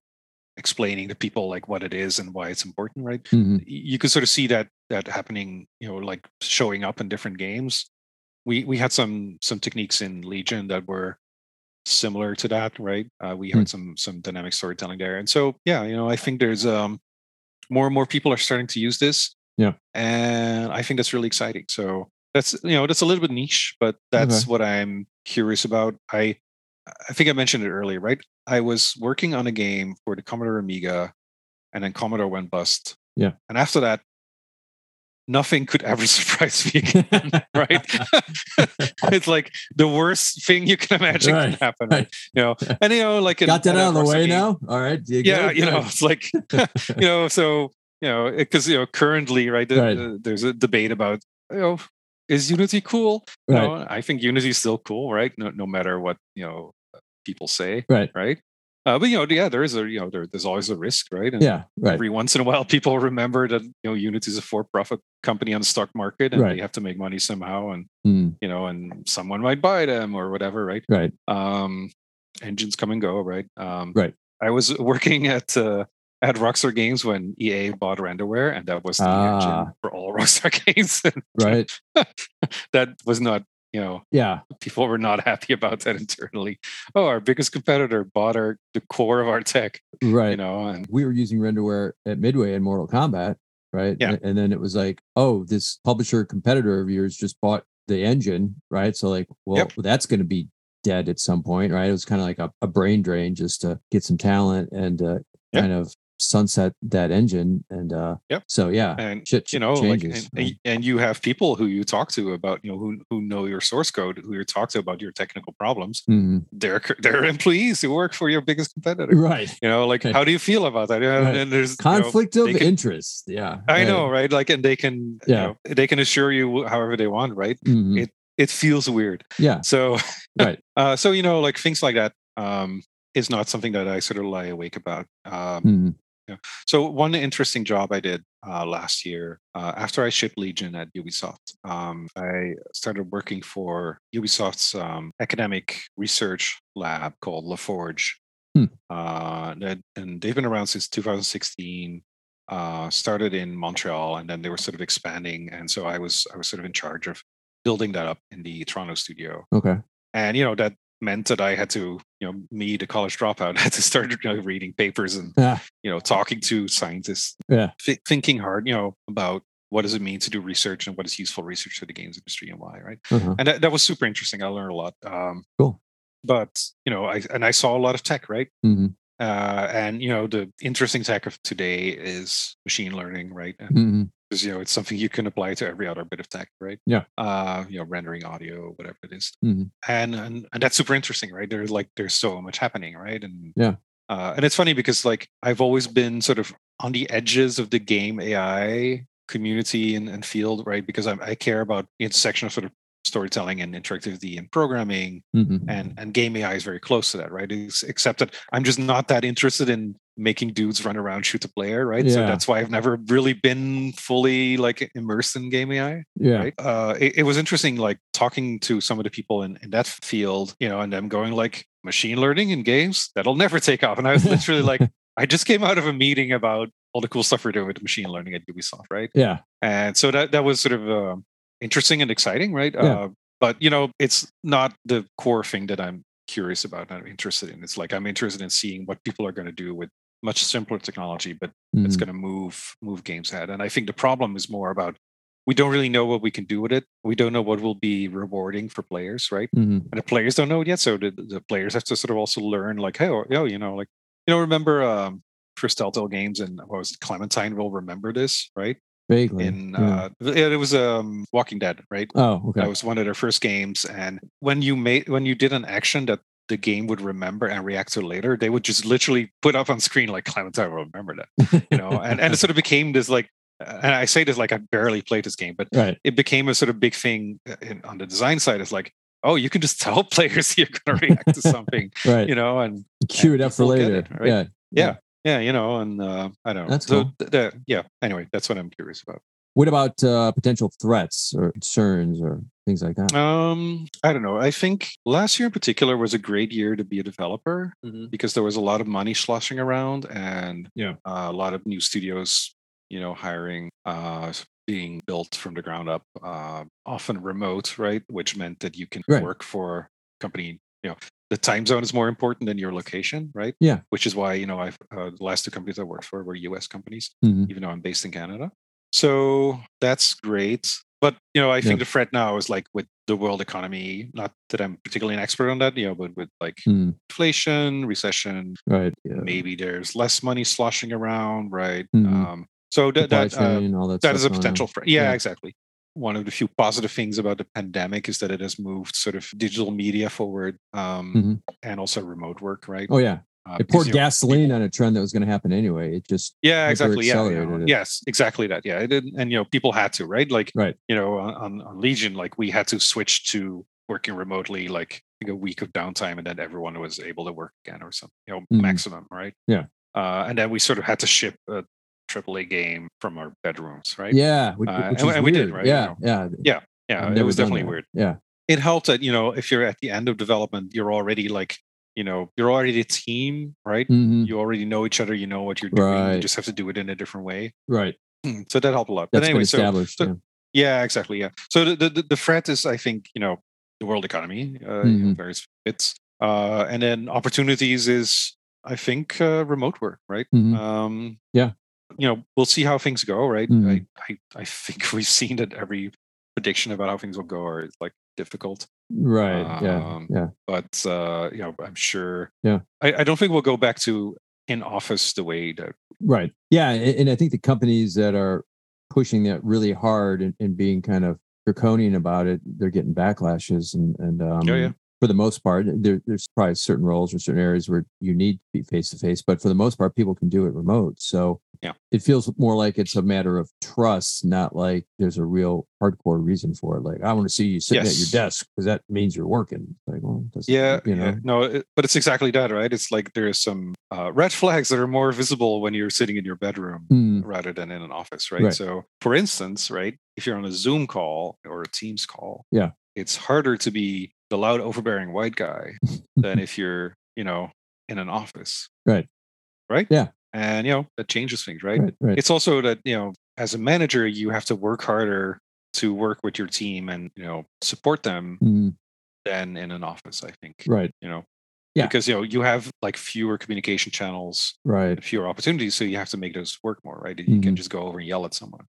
Speaker 2: explaining to people like what it is and why it's important, right?
Speaker 1: Mm-hmm.
Speaker 2: You could sort of see that that happening, you know, like showing up in different games. We we had some some techniques in Legion that were similar to that, right? Uh, we had mm-hmm. some some dynamic storytelling there, and so yeah, you know, I think there's um more and more people are starting to use this.
Speaker 1: Yeah,
Speaker 2: and I think that's really exciting. So that's you know that's a little bit niche, but that's okay. what I'm curious about. I I think I mentioned it earlier, right? I was working on a game for the Commodore Amiga, and then Commodore went bust.
Speaker 1: Yeah.
Speaker 2: And after that, nothing could ever surprise me again, right? it's like the worst thing you can imagine right. can happen, right? You know, and you know, like
Speaker 1: got that out of the way now. All right,
Speaker 2: you yeah, you know, it's like you know, so you know, because you know, currently, right, the, right. The, there's a debate about you know, is Unity cool? Right. Know, I think Unity is still cool, right? No, no matter what you know people say,
Speaker 1: right?
Speaker 2: Right. Uh, but you know, yeah, there is a you know there, there's always a risk, right?
Speaker 1: And yeah, right.
Speaker 2: Every once in a while, people remember that you know Unity is a for-profit company on the stock market, and right. they have to make money somehow, and mm. you know, and someone might buy them or whatever, right?
Speaker 1: Right.
Speaker 2: Um, engines come and go, right?
Speaker 1: Um, right.
Speaker 2: I was working at uh, at Rockstar Games when EA bought Renderware, and that was the ah. engine for all Rockstar games.
Speaker 1: right.
Speaker 2: that was not you know
Speaker 1: yeah
Speaker 2: people were not happy about that internally oh our biggest competitor bought our the core of our tech
Speaker 1: right
Speaker 2: you know and
Speaker 1: we were using renderware at midway in mortal kombat right
Speaker 2: yeah
Speaker 1: and, and then it was like oh this publisher competitor of yours just bought the engine right so like well yep. that's going to be dead at some point right it was kind of like a, a brain drain just to get some talent and uh, yep. kind of sunset that engine and uh
Speaker 2: yep.
Speaker 1: so yeah
Speaker 2: and shit you know changes. like and, and, you have people who you talk to about you know who who know your source code who you talk to about your technical problems
Speaker 1: mm-hmm.
Speaker 2: they're they're employees who work for your biggest competitor
Speaker 1: right
Speaker 2: you know like okay. how do you feel about that right. and there's
Speaker 1: conflict you know, of can, interest yeah
Speaker 2: i know right like and they can yeah you know, they can assure you however they want right
Speaker 1: mm-hmm.
Speaker 2: it it feels weird
Speaker 1: yeah
Speaker 2: so
Speaker 1: right
Speaker 2: uh so you know like things like that um is not something that I sort of lie awake about. Um,
Speaker 1: mm-hmm.
Speaker 2: Yeah. So one interesting job I did uh, last year uh, after I shipped Legion at Ubisoft, um, I started working for Ubisoft's um, academic research lab called LaForge.
Speaker 1: Hmm.
Speaker 2: Uh, and they've been around since 2016. Uh, started in Montreal, and then they were sort of expanding. And so I was I was sort of in charge of building that up in the Toronto studio.
Speaker 1: Okay.
Speaker 2: And you know that meant that I had to, you know, me, the college dropout, had to start you know, reading papers and,
Speaker 1: yeah.
Speaker 2: you know, talking to scientists,
Speaker 1: yeah.
Speaker 2: F- thinking hard, you know, about what does it mean to do research and what is useful research for the games industry and why, right?
Speaker 1: Uh-huh.
Speaker 2: And that, that was super interesting. I learned a lot. Um,
Speaker 1: cool.
Speaker 2: But you know, I and I saw a lot of tech, right?
Speaker 1: Mm-hmm.
Speaker 2: Uh, and you know, the interesting tech of today is machine learning, right? And
Speaker 1: mm-hmm
Speaker 2: because you know it's something you can apply to every other bit of tech right?
Speaker 1: Yeah.
Speaker 2: Uh you know rendering audio whatever it is.
Speaker 1: Mm-hmm.
Speaker 2: and, and and that's super interesting right? There's like there's so much happening right? And
Speaker 1: yeah.
Speaker 2: uh, and it's funny because like i've always been sort of on the edges of the game ai community and, and field right? Because I'm, i care about the intersection of sort of storytelling and interactivity and programming
Speaker 1: mm-hmm.
Speaker 2: and and game ai is very close to that right? It's, except that i'm just not that interested in making dudes run around shoot a player right?
Speaker 1: Yeah.
Speaker 2: so that's why i've never really been fully like immersed in game ai
Speaker 1: yeah.
Speaker 2: right? uh, it, it, was interesting like talking to some of the people in, in that field you know and them going like machine learning in games? That'll never take off. And i was literally like i just came out of a meeting about all the cool stuff we're doing with machine learning at ubisoft right?
Speaker 1: Yeah.
Speaker 2: And so that that was sort of uh, interesting and exciting, right?
Speaker 1: Yeah.
Speaker 2: Uh, but you know, it's not the core thing that I'm curious about and I'm interested in. It's like I'm interested in seeing what people are going to do with much simpler technology, but mm-hmm. it's going to move move games ahead. And I think the problem is more about we don't really know what we can do with it. We don't know what will be rewarding for players, right?
Speaker 1: Mm-hmm.
Speaker 2: And the players don't know it yet. So the, the players have to sort of also learn, like, hey, oh, you know, like, you know, remember um, for Telltale games and what was it, Clementine will remember this, right?
Speaker 1: Vaguely.
Speaker 2: In yeah. uh, it was um, Walking Dead, right?
Speaker 1: Oh, okay.
Speaker 2: That was one of their first games, and when you made when you did an action that the game would remember and react to later, they would just literally put up on screen like Clementine will remember that, you know, and and it sort of became this like. And I say this like I barely played this game, but
Speaker 1: right.
Speaker 2: it became a sort of big thing uh, in, on the design side. It's like, oh, you can just tell players you're going to react to something,
Speaker 1: right?
Speaker 2: You know, and
Speaker 1: cue
Speaker 2: it
Speaker 1: up for later.
Speaker 2: It, right?
Speaker 1: yeah.
Speaker 2: yeah, yeah, you know, and uh, I don't know.
Speaker 1: That's
Speaker 2: so
Speaker 1: cool.
Speaker 2: th- th- yeah. Anyway, that's what I'm curious about.
Speaker 1: What about uh, potential threats or concerns or things like that?
Speaker 2: Um, I don't know. I think last year in particular was a great year to be a developer
Speaker 1: mm-hmm.
Speaker 2: because there was a lot of money sloshing around and
Speaker 1: yeah,
Speaker 2: uh, a lot of new studios, you know, hiring, uh, being built from the ground up, uh, often remote, right? Which meant that you can
Speaker 1: right.
Speaker 2: work for company. You know, the time zone is more important than your location, right?
Speaker 1: Yeah.
Speaker 2: Which is why you know I've uh, the last two companies I worked for were U.S. companies,
Speaker 1: mm-hmm.
Speaker 2: even though I'm based in Canada. So that's great. But you know, I think the threat now is like with the world economy. Not that I'm particularly an expert on that, you know, but with like
Speaker 1: mm.
Speaker 2: inflation, recession,
Speaker 1: right? Yeah.
Speaker 2: Maybe there's less money sloshing around, right?
Speaker 1: Mm.
Speaker 2: Um, So that that, uh, that, that is a potential threat. yeah, yeah, exactly. One of the few positive things about the pandemic is that it has moved sort of digital media forward um, mm-hmm. and also remote work, right?
Speaker 1: Oh yeah, uh, it poured gasoline on a trend that was going to happen anyway. It just
Speaker 2: yeah, exactly. Yeah, yeah. yes, exactly that. Yeah, it, and you know, people had to right, like
Speaker 1: right.
Speaker 2: You know, on, on Legion, like we had to switch to working remotely, like a week of downtime, and then everyone was able to work again or something. You know, mm-hmm. maximum, right?
Speaker 1: Yeah.
Speaker 2: Uh, and then we sort of had to ship a AAA game from our bedrooms, right?
Speaker 1: Yeah, which,
Speaker 2: uh, which and, and we did, right?
Speaker 1: Yeah, you know?
Speaker 2: yeah, yeah, yeah. It was definitely weird.
Speaker 1: Yeah,
Speaker 2: it helped that you know if you're at the end of development, you're already like you know you're already a team right
Speaker 1: mm-hmm.
Speaker 2: you already know each other you know what you're doing right. you just have to do it in a different way
Speaker 1: right
Speaker 2: so that helped a lot
Speaker 1: That's but anyway so, so yeah.
Speaker 2: yeah. exactly yeah so the, the the threat is i think you know the world economy uh, mm-hmm. know, various bits uh, and then opportunities is i think uh, remote work right
Speaker 1: mm-hmm.
Speaker 2: um,
Speaker 1: yeah
Speaker 2: you know we'll see how things go right I, mm-hmm. I i think we've seen that every prediction about how things will go are like difficult
Speaker 1: Right. Yeah. Um, yeah.
Speaker 2: But uh, you know, I'm sure.
Speaker 1: Yeah.
Speaker 2: I, I don't think we'll go back to in office the way that.
Speaker 1: Right. Yeah, and, and I think the companies that are pushing that really hard and, and, being kind of draconian about it, they're getting backlashes and and um,
Speaker 2: oh, yeah
Speaker 1: for the most part, there, there's probably certain roles or certain areas where you need to be face to face, but for the most part, people can do it remote. So
Speaker 2: yeah,
Speaker 1: it feels more like it's a matter of trust, not like there's a real hardcore reason for it. Like I want to see you sitting yes. at your desk because that means you're working. Like, well,
Speaker 2: yeah, you know, yeah. no, it, but it's exactly that, right? It's like there's some uh, red flags that are more visible when you're sitting in your bedroom
Speaker 1: mm.
Speaker 2: rather than in an office, right? right? So, for instance, right, if you're on a Zoom call or a Teams call,
Speaker 1: yeah,
Speaker 2: it's harder to be the loud, overbearing white guy than if you're, you know, in an office.
Speaker 1: Right.
Speaker 2: Right.
Speaker 1: Yeah.
Speaker 2: And you know that changes things, right?
Speaker 1: right, right.
Speaker 2: It's also that you know, as a manager, you have to work harder to work with your team and you know support them
Speaker 1: mm-hmm.
Speaker 2: than in an office. I think.
Speaker 1: Right.
Speaker 2: You know.
Speaker 1: Yeah.
Speaker 2: Because you know you have like fewer communication channels,
Speaker 1: right?
Speaker 2: Fewer opportunities, so you have to make those work more, right? You mm-hmm. can just go over and yell at someone,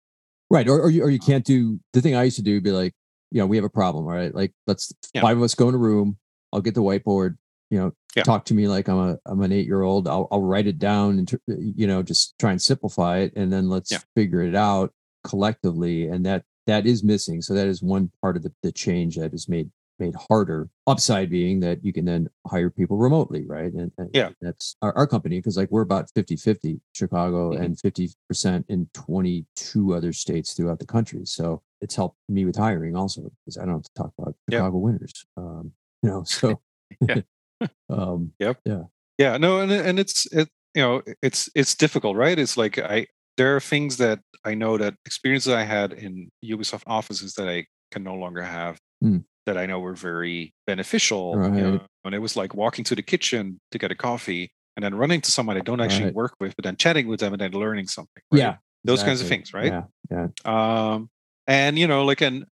Speaker 1: right? Or or you, or you can't do the thing I used to do. Be like, you know, we have a problem, all right? Like let's yeah. five of us go in a room. I'll get the whiteboard, you know, yeah. talk to me like I'm a I'm an eight year old. I'll I'll write it down and you know just try and simplify it, and then let's
Speaker 2: yeah.
Speaker 1: figure it out collectively. And that that is missing. So that is one part of the, the change that is made made harder. Upside being that you can then hire people remotely, right? And, and
Speaker 2: yeah,
Speaker 1: that's our, our company because like we're about 50 50 Chicago mm-hmm. and 50% in 22 other states throughout the country. So it's helped me with hiring also because I don't have to talk about Chicago yeah. winners. Um, you know, so
Speaker 2: yeah.
Speaker 1: um,
Speaker 2: yep.
Speaker 1: yeah,
Speaker 2: yeah, no, and and it's it, you know, it's it's difficult, right? It's like I there are things that I know that experiences I had in Ubisoft offices that I can no longer have.
Speaker 1: Mm
Speaker 2: that I know were very beneficial.
Speaker 1: Right.
Speaker 2: You know, and it was like walking to the kitchen to get a coffee and then running to someone I don't actually
Speaker 1: right.
Speaker 2: work with, but then chatting with them and then learning something. Right?
Speaker 1: Yeah.
Speaker 2: Those exactly. kinds of things, right?
Speaker 1: Yeah. Yeah.
Speaker 2: Um, and you know, like, and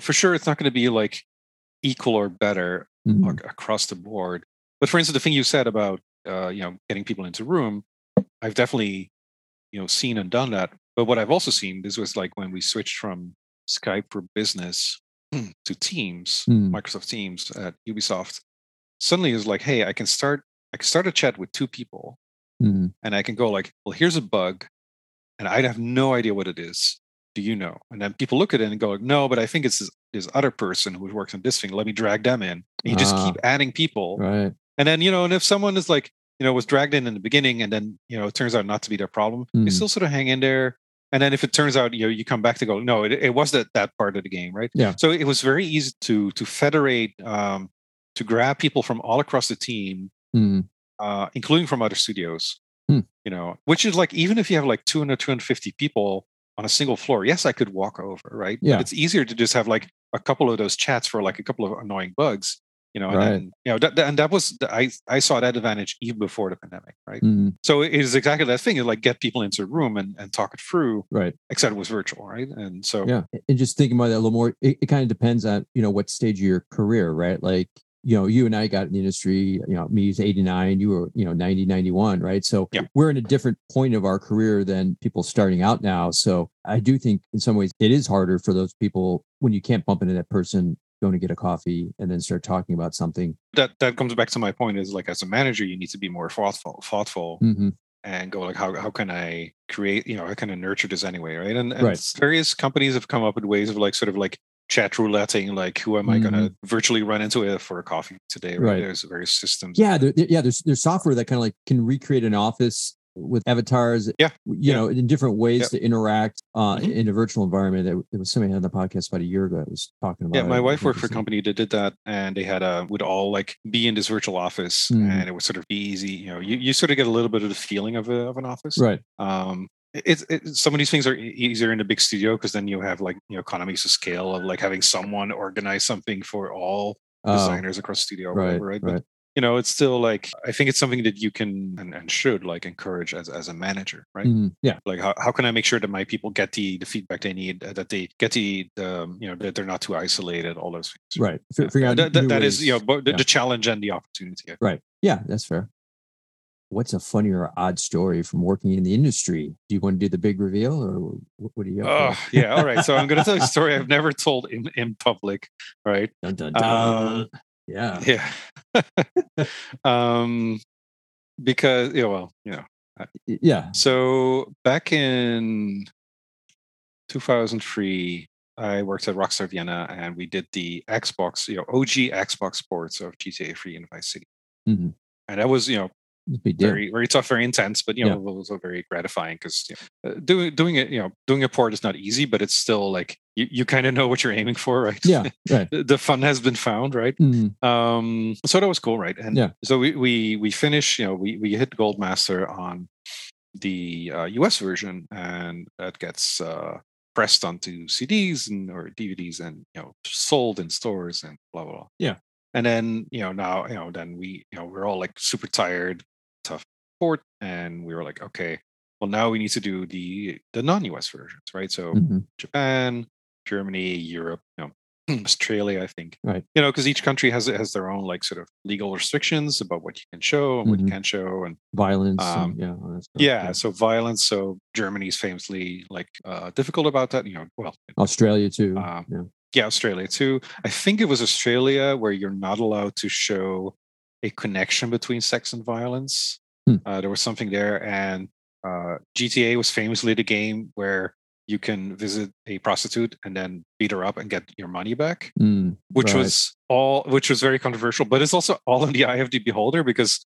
Speaker 2: for sure, it's not going to be like equal or better
Speaker 1: mm-hmm.
Speaker 2: across the board. But for instance, the thing you said about uh, you know getting people into room, I've definitely you know seen and done that. But what I've also seen, this was like when we switched from Skype for Business to Teams,
Speaker 1: mm.
Speaker 2: Microsoft Teams at Ubisoft, suddenly is like, hey, I can start I can start a chat with two people
Speaker 1: mm.
Speaker 2: and I can go like, well, here's a bug, and I have no idea what it is. Do you know? And then people look at it and go, like, no, but I think it's this, this other person who works on this thing. Let me drag them in. And you just keep ah. adding people.
Speaker 1: Right.
Speaker 2: And then, you know, and if someone is like, you know, was dragged in in the beginning and then, you know, it turns out not to be their problem, mm. you still sort of hang in there and then if it turns out you know you come back to go no it, it was that that part of the game right
Speaker 1: yeah
Speaker 2: so it was very easy to to federate um to grab people from all across the team
Speaker 1: mm.
Speaker 2: uh including from other studios
Speaker 1: mm.
Speaker 2: you know which is like even if you have like 200 250 people on a single floor yes i could walk over right
Speaker 1: yeah
Speaker 2: but it's easier to just have like a couple of those chats for like a couple of annoying bugs you know,
Speaker 1: right.
Speaker 2: and you know, that, and that was I I saw that advantage even before the pandemic, right?
Speaker 1: Mm-hmm.
Speaker 2: So it is exactly that thing, like get people into a room and, and talk it through,
Speaker 1: right?
Speaker 2: Except it was virtual, right? And so
Speaker 1: yeah, and just thinking about that a little more, it, it kind of depends on you know what stage of your career, right? Like you know, you and I got in the industry, you know, me is 89, you were, you know, 90, 91, right? So
Speaker 2: yeah.
Speaker 1: we're in a different point of our career than people starting out now. So I do think in some ways it is harder for those people when you can't bump into that person going to get a coffee and then start talking about something
Speaker 2: that that comes back to my point is like as a manager you need to be more thoughtful thoughtful
Speaker 1: mm-hmm.
Speaker 2: and go like how how can I create you know how can I nurture this anyway, right? And, and right. various companies have come up with ways of like sort of like chat rouletting like who am i mm-hmm. going to virtually run into for a coffee today right, right. there's various systems
Speaker 1: yeah there, yeah there's there's software that kind of like can recreate an office with avatars
Speaker 2: yeah
Speaker 1: you
Speaker 2: yeah.
Speaker 1: know in different ways yeah. to interact uh, mm-hmm. in a virtual environment there was somebody on the podcast about a year ago that was talking about
Speaker 2: yeah my wife worked for a company that did that and they had a would all like be in this virtual office mm-hmm. and it was sort of easy you know you, you sort of get a little bit of the feeling of, a, of an office
Speaker 1: right
Speaker 2: um it's it, some of these things are easier in a big studio because then you have like you know economies of scale of like having someone organize something for all oh, designers across studio or
Speaker 1: right,
Speaker 2: whatever, right?
Speaker 1: right?
Speaker 2: But you know it's still like i think it's something that you can and, and should like encourage as, as a manager right?
Speaker 1: Mm, yeah.
Speaker 2: Like how, how can i make sure that my people get the the feedback they need uh, that they get the um, you know that they're not too isolated all those things
Speaker 1: right?
Speaker 2: Yeah. that, that, that is you know the, yeah. the, challenge and the opportunity
Speaker 1: right. Yeah that's fair. What's a funny or odd story from working in the industry? Do you want to do the big reveal or what do you
Speaker 2: oh yeah all right. So i'm going to tell you a story i've never told in in public right?
Speaker 1: Dun, dun, dun. Um, yeah.
Speaker 2: Yeah. um, because yeah, well, you know.
Speaker 1: Yeah.
Speaker 2: So back in 2003, I worked at Rockstar Vienna, and we did the Xbox, you know, OG Xbox ports of GTA 3 and Vice City. Mm-hmm. And that was, you know, very very tough, very intense, but you know, yeah. also very gratifying because you know, uh, doing doing it, you know, doing a port is not easy, but it's still like you, you kind of know what you're aiming for, right?
Speaker 1: Yeah, right.
Speaker 2: the fun has been found, right? Mm-hmm. Um, so that was cool, right? And
Speaker 1: yeah.
Speaker 2: so we we we finished, you know, we we hit gold master on the uh, US version, and that gets uh, pressed onto CDs and or DVDs, and you know, sold in stores and blah blah blah.
Speaker 1: Yeah.
Speaker 2: And then you know now you know then we you know we're all like super tired port and we were like okay well now we need to do the the non-us versions right so mm-hmm. japan germany europe you know australia i think
Speaker 1: right
Speaker 2: you know because each country has has their own like sort of legal restrictions about what you can show and mm-hmm. what you mm-hmm. can't show and
Speaker 1: violence um, and, yeah,
Speaker 2: yeah, yeah so violence so germany's famously like uh difficult about that you know well
Speaker 1: australia too um, yeah.
Speaker 2: yeah australia too i think it was australia where you're not allowed to show a connection between sex and violence. Hmm. Uh, there was something there, and uh, GTA was famously the game where you can visit a prostitute and then beat her up and get your money back,
Speaker 1: mm,
Speaker 2: which right. was all, which was very controversial. But it's also all in the eye of the beholder because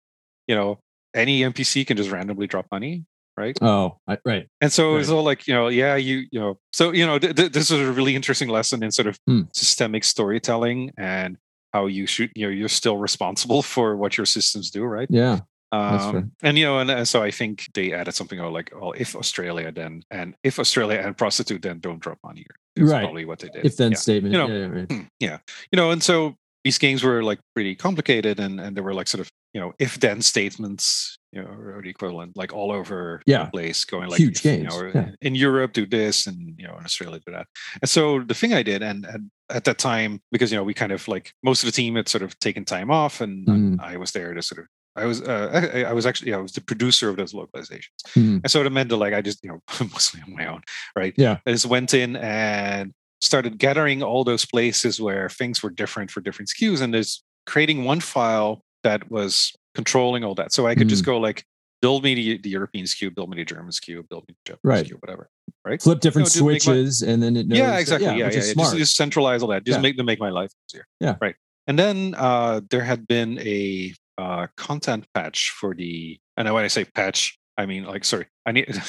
Speaker 2: you know any NPC can just randomly drop money, right?
Speaker 1: Oh, I, right.
Speaker 2: And so right. it was all like you know, yeah, you you know, so you know, th- th- this is a really interesting lesson in sort of hmm. systemic storytelling and how you should you know you're still responsible for what your systems do right
Speaker 1: yeah
Speaker 2: um, and you know and, and, so i think they added something like oh if australia then and if australia and prostitute then don't drop money
Speaker 1: That's right
Speaker 2: probably what they did
Speaker 1: if then
Speaker 2: yeah.
Speaker 1: statement
Speaker 2: you know
Speaker 1: yeah, right.
Speaker 2: Hmm, yeah you know and so these games were like pretty complicated and and there were like sort of you know if then statements you know or the equivalent like all over
Speaker 1: yeah.
Speaker 2: the place going like
Speaker 1: huge games
Speaker 2: you know, yeah. in europe do this and you know in australia do that and so the thing i did and, and at that time because you know we kind of like most of the team had sort of taken time off and, mm. I was there to sort of I was uh, I, I, was actually I was the producer of those localizations, mm. and so it meant that like I just you know mostly on my own, right?
Speaker 1: Yeah,
Speaker 2: I just went in and started gathering all those places where things were different for different SKUs, and there's creating one file that was controlling all that, so I could mm. just go like build me the, the European SKU, build me the German SKU, build me the Japanese
Speaker 1: right.
Speaker 2: SKU, whatever. Right.
Speaker 1: Flip different you know, switches my, and then it knows
Speaker 2: Yeah, exactly. That, yeah, yeah. yeah. Just, just, centralize all that. Just yeah. make them make my life easier.
Speaker 1: Yeah.
Speaker 2: Right. And then uh, there had been a uh, content patch for the, and when I say patch, I mean like sorry, I need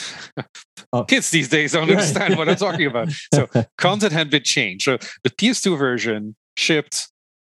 Speaker 2: oh. kids these days don't understand what I'm talking about. So content had been changed. So the PS2 version shipped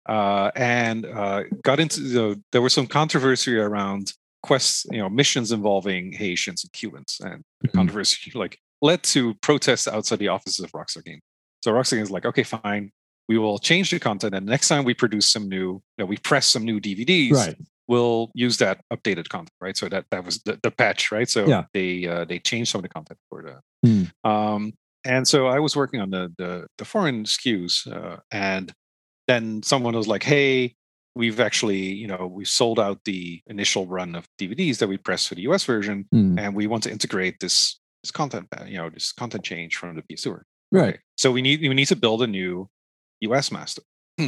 Speaker 2: uh, and uh, got into the, there was some controversy around quests, you know, missions involving Haitians and Cubans, and mm-hmm. controversy like led to protests outside the offices of Rockstar Games. So Rockstar Games is like, okay, fine, we will change the content, and next time we produce some new, you know, we press some new DVDs,
Speaker 1: right.
Speaker 2: we'll use that updated content, right? So that that was the, the patch, right? So
Speaker 1: yeah.
Speaker 2: they uh, they changed some of the content for the. Mm. Um, and so I was working on the the, the foreign SKUs, uh, and then someone was like, "Hey, we've actually, you know, we sold out the initial run of DVDs that we pressed for the US version, mm. and we want to integrate this this content, uh, you know, this content change from the PS2.
Speaker 1: Right.
Speaker 2: So we need we need to build a new US master.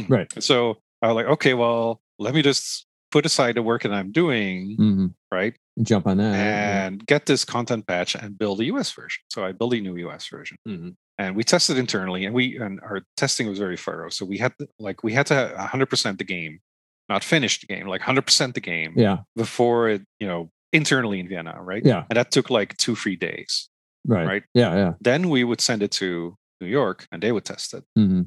Speaker 1: right.
Speaker 2: So I was like, okay, well, let me just put aside the work that I'm doing, mm-hmm. right?
Speaker 1: Jump on that
Speaker 2: and yeah. get this content patch and build a US version. So I built a new US version. Mm-hmm. And we tested internally, and we and our testing was very thorough. So we had to, like we had to 100% the game, not finish the game, like 100% the game,
Speaker 1: yeah,
Speaker 2: before it, you know, internally in Vienna, right?
Speaker 1: Yeah,
Speaker 2: and that took like two, three days,
Speaker 1: right?
Speaker 2: Right?
Speaker 1: Yeah, yeah.
Speaker 2: Then we would send it to New York, and they would test it. Mm-hmm.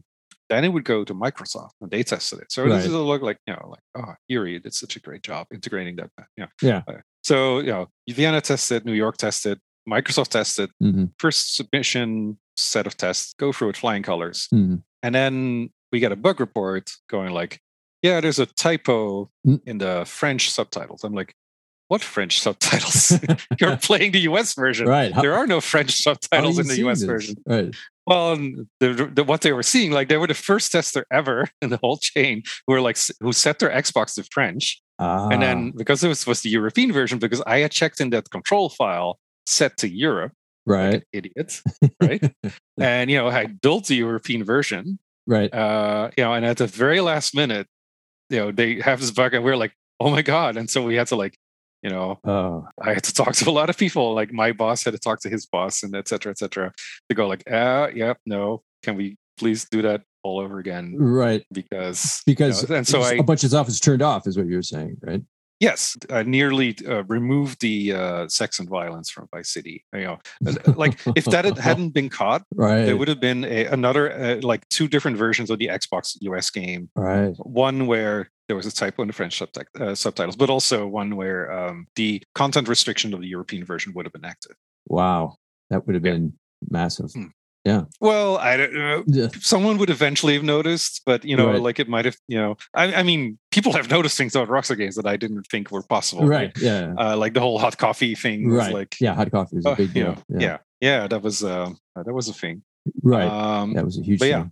Speaker 2: Then it would go to Microsoft and they tested it. So right. this is a look like, you know, like, oh, Jurie did such a great job integrating that. You know,
Speaker 1: yeah.
Speaker 2: Uh, so, you know, Vienna tested, New York tested, Microsoft tested, mm-hmm. first submission set of tests, go through with flying colors. Mm-hmm. And then we get a bug report going like, yeah, there's a typo mm. in the French subtitles. I'm like, what French subtitles? You're playing the US version.
Speaker 1: Right.
Speaker 2: How, there are no French subtitles in the US
Speaker 1: this?
Speaker 2: version.
Speaker 1: Right.
Speaker 2: Well, the, the, what they were seeing, like they were the first tester ever in the whole chain who were like who set their Xbox to French, ah. and then because it was, was the European version, because I had checked in that control file set to Europe,
Speaker 1: right?
Speaker 2: Like idiot, right? and you know, I built the European version,
Speaker 1: right?
Speaker 2: Uh, you know, and at the very last minute, you know, they have this bug, and we we're like, oh my god! And so we had to like you know
Speaker 1: oh.
Speaker 2: i had to talk to a lot of people like my boss had to talk to his boss and etc etc to go like ah yeah no can we please do that all over again?
Speaker 1: Right.
Speaker 2: Because
Speaker 1: because
Speaker 2: you know, and so I,
Speaker 1: a bunch of stuff is turned off is what you're saying right?
Speaker 2: Yes i nearly uh, removed the uh, sex and violence from vice city you know uh, like if that had, hadn't been caught
Speaker 1: right.
Speaker 2: there would have been a, another uh, like two different versions of the xbox us game.
Speaker 1: Right.
Speaker 2: One where there was a typo in the French uh, subtitles, but also one where um, the content restriction of the European version would have been active.
Speaker 1: Wow, that would have been massive. Hmm. Yeah.
Speaker 2: Well, I don't know. Yeah. Someone would eventually have noticed, but you know, right. like it might have. You know, I, I, mean, people have noticed things about Rockstar games that I didn't think were possible.
Speaker 1: Right. right?
Speaker 2: Yeah. Uh, like the whole hot coffee thing.
Speaker 1: right.
Speaker 2: Like
Speaker 1: yeah, hot coffee was a uh, big deal.
Speaker 2: You know, yeah. yeah. yeah. That was uh, that was a thing.
Speaker 1: Right. Um, that was a huge.
Speaker 2: But
Speaker 1: thing.
Speaker 2: yeah,